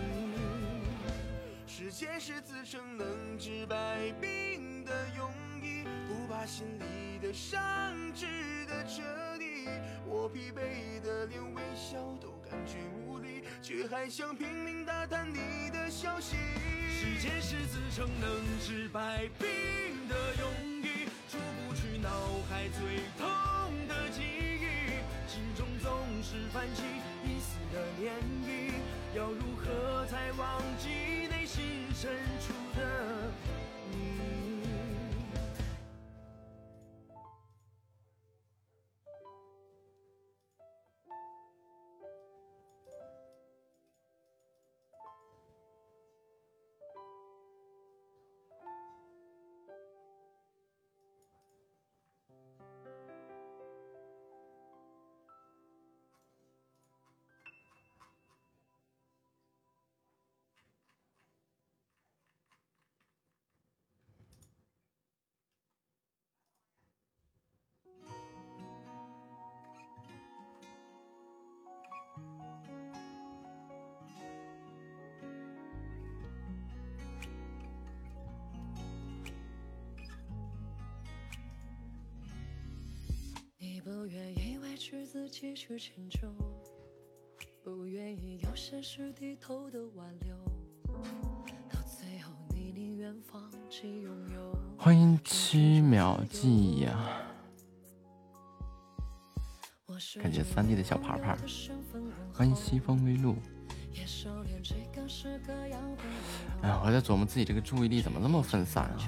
时间是自称能治百病的庸医，不把心里的伤治的彻底。我疲惫的连微笑都感觉无力，却还想拼命打探你的消息。时间是自称能治百病的庸医，出不去脑海最痛心中总是泛起一丝的涟漪，要如何才忘记内心深处的自己去迁就，不愿意有些事低头的挽留，到最后你宁愿放弃拥有。欢迎七秒记忆呀、我学感谢三弟的小牌牌欢迎西风微露。哎呀，我在琢磨自己这个注意力怎么那么分散啊？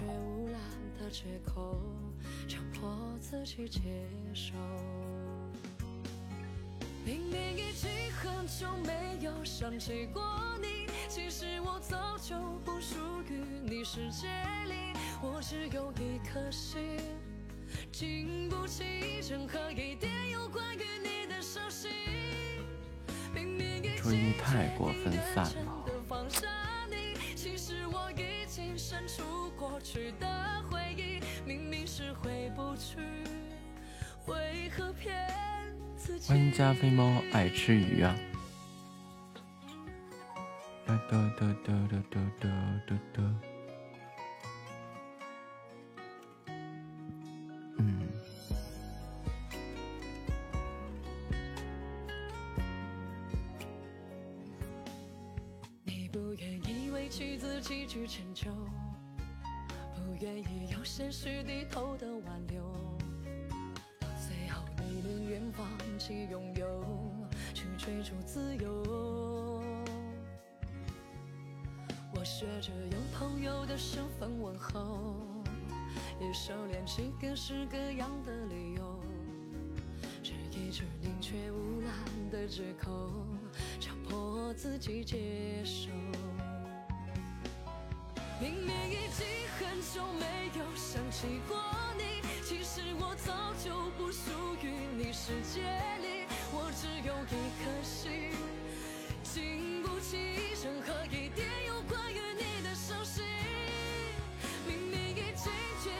明明已经很久没有想起过你，其实我早就不属于你世界里，我只有一颗心，经不起任何一点有关于你的熟悉。明明已经太过分散真了。的放下你，其实我已经删除过去的回忆，明明是回不去，为何骗欢迎加菲猫爱吃鱼啊！哒哒哒哒哒哒哒哒式各样的理由，这一句宁缺毋滥的借口，强迫自己接受。明明已经很久没有想起过你，其实我早就不属于你世界里，我只有一颗心，经不起任何一点有关于你的消息。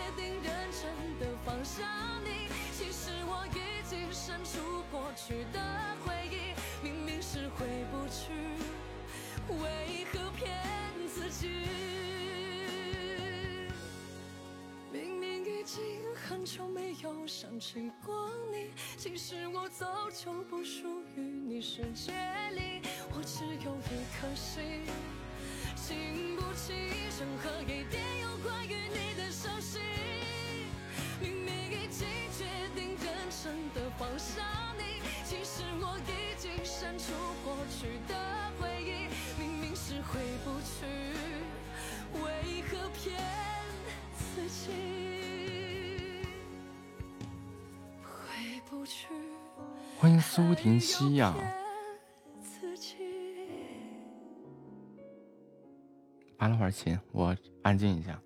决定认真的放下你，其实我已经删除过去的回忆，明明是回不去，为何骗自己？明明已经很久没有想起过你，其实我早就不属于你世界里，我只有一颗心，经不起任何一点有关于你的消息。明明已经决定认真的放下你，其实我已经删除过去的回忆，明明是回不去，为何骗自己？回不去，欢迎苏婷熙呀、安了会儿琴，我安静一下。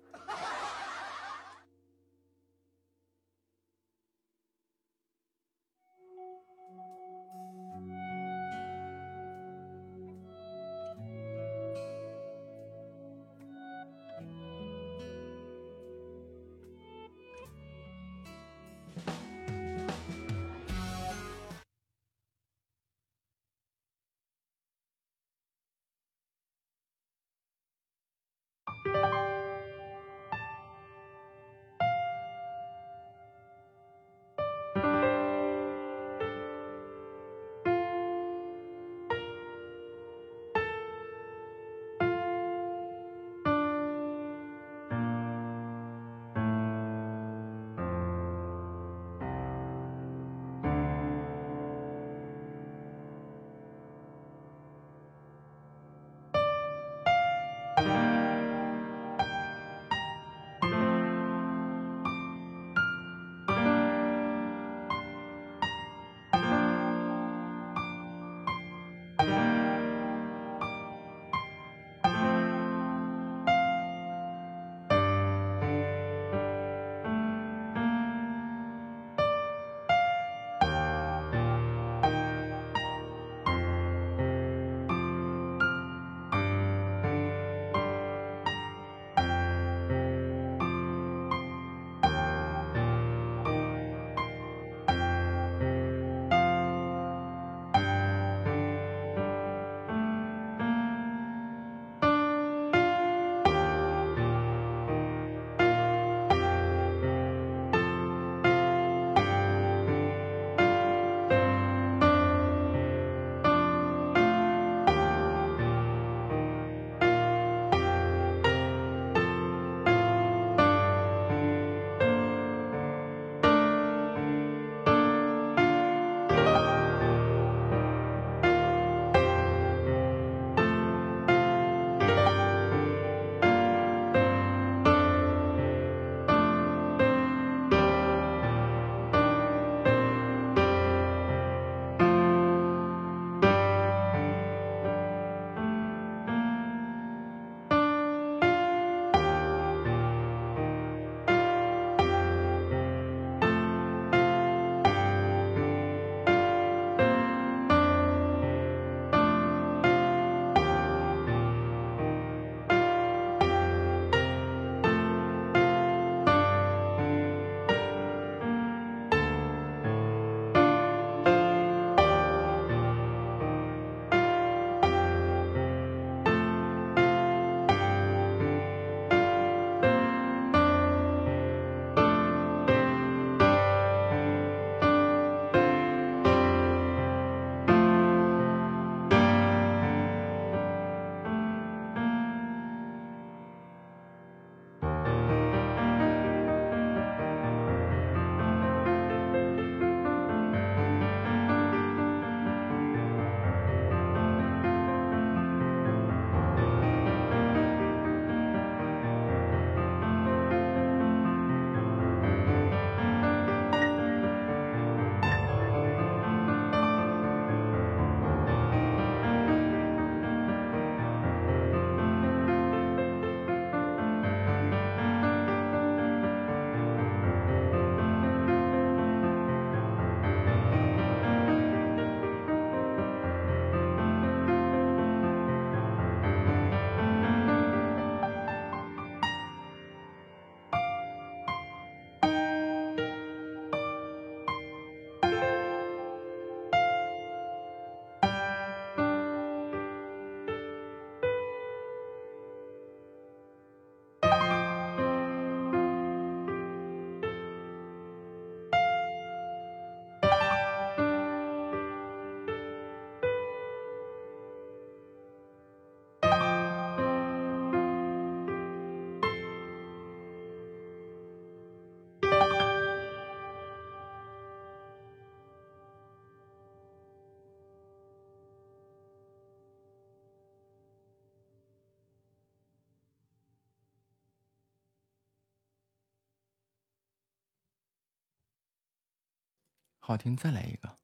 好听，再来一个。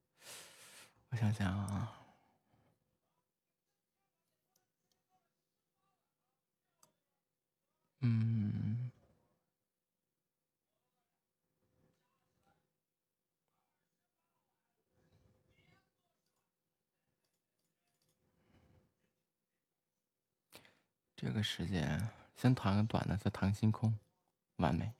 我想想啊，嗯，这个时间先弹个短的，再弹星空，完美。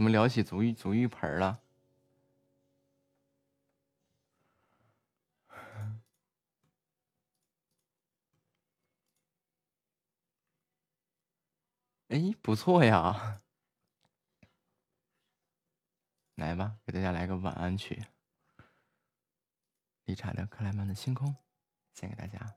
怎么聊起足浴足浴盆了？<laughs> 哎，不错呀！来吧，给大家来个晚安曲。理查的克莱曼的星空，献给大家。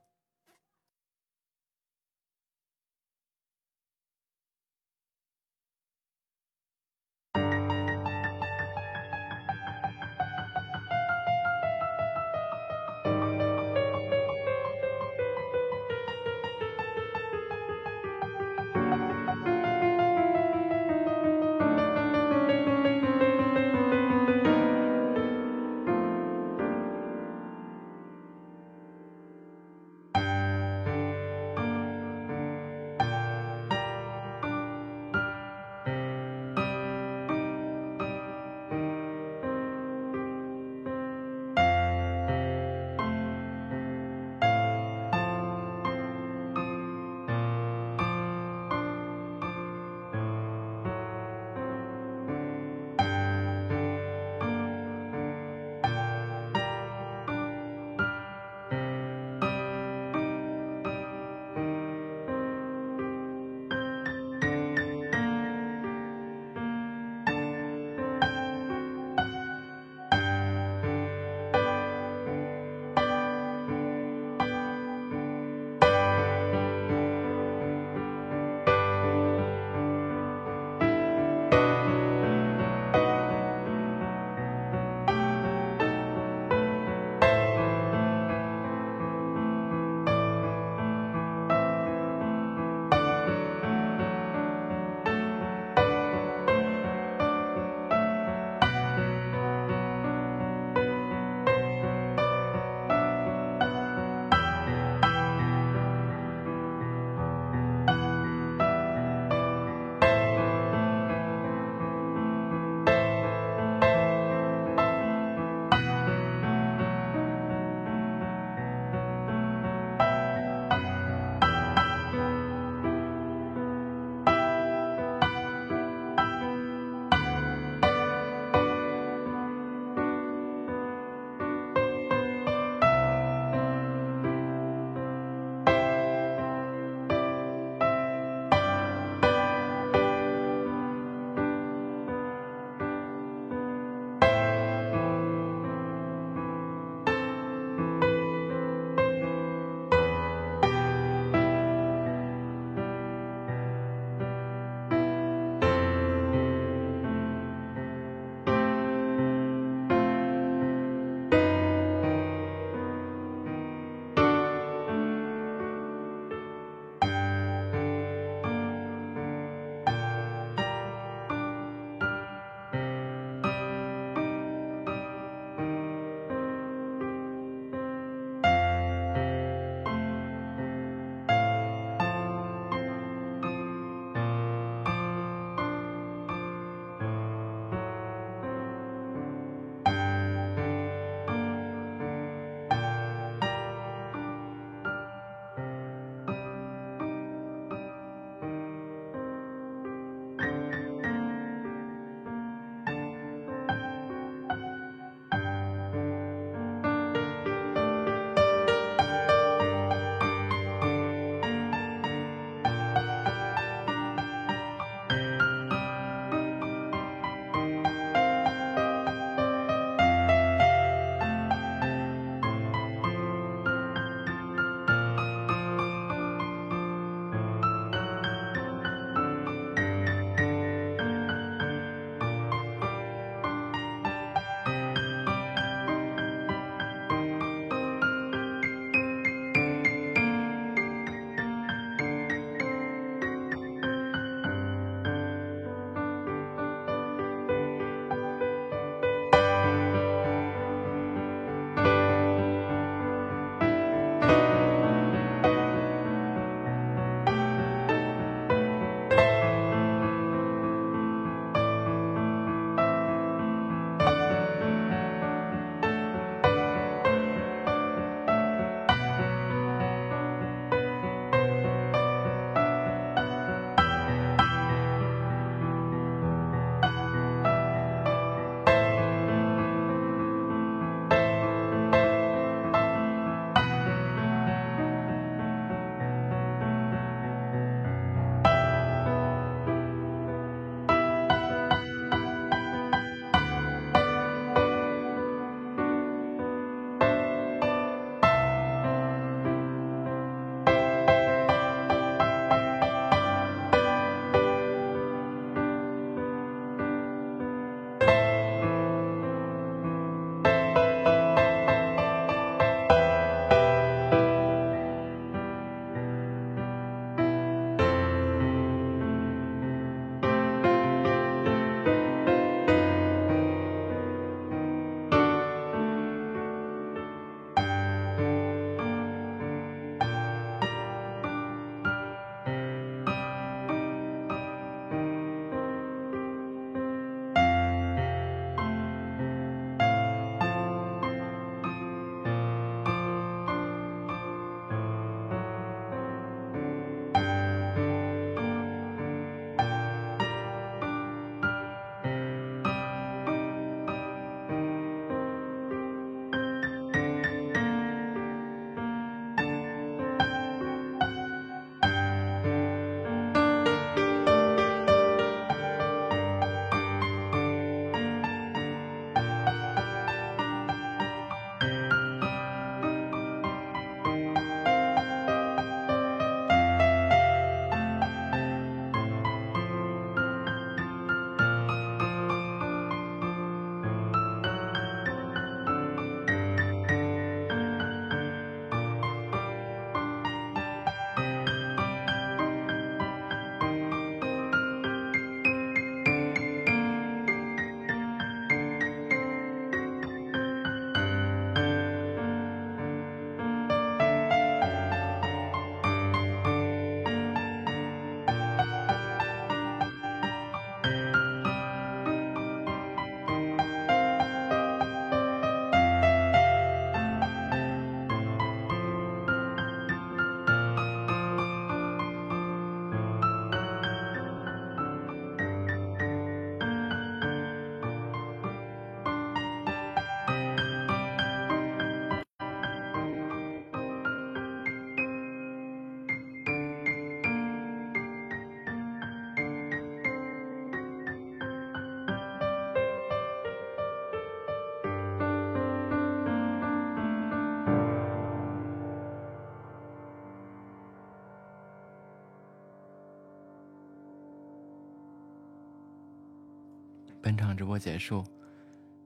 本场直播结束，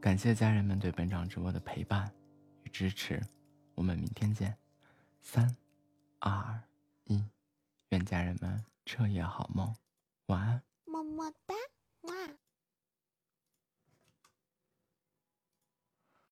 感谢家人们对本场直播的陪伴与支持，我们明天见。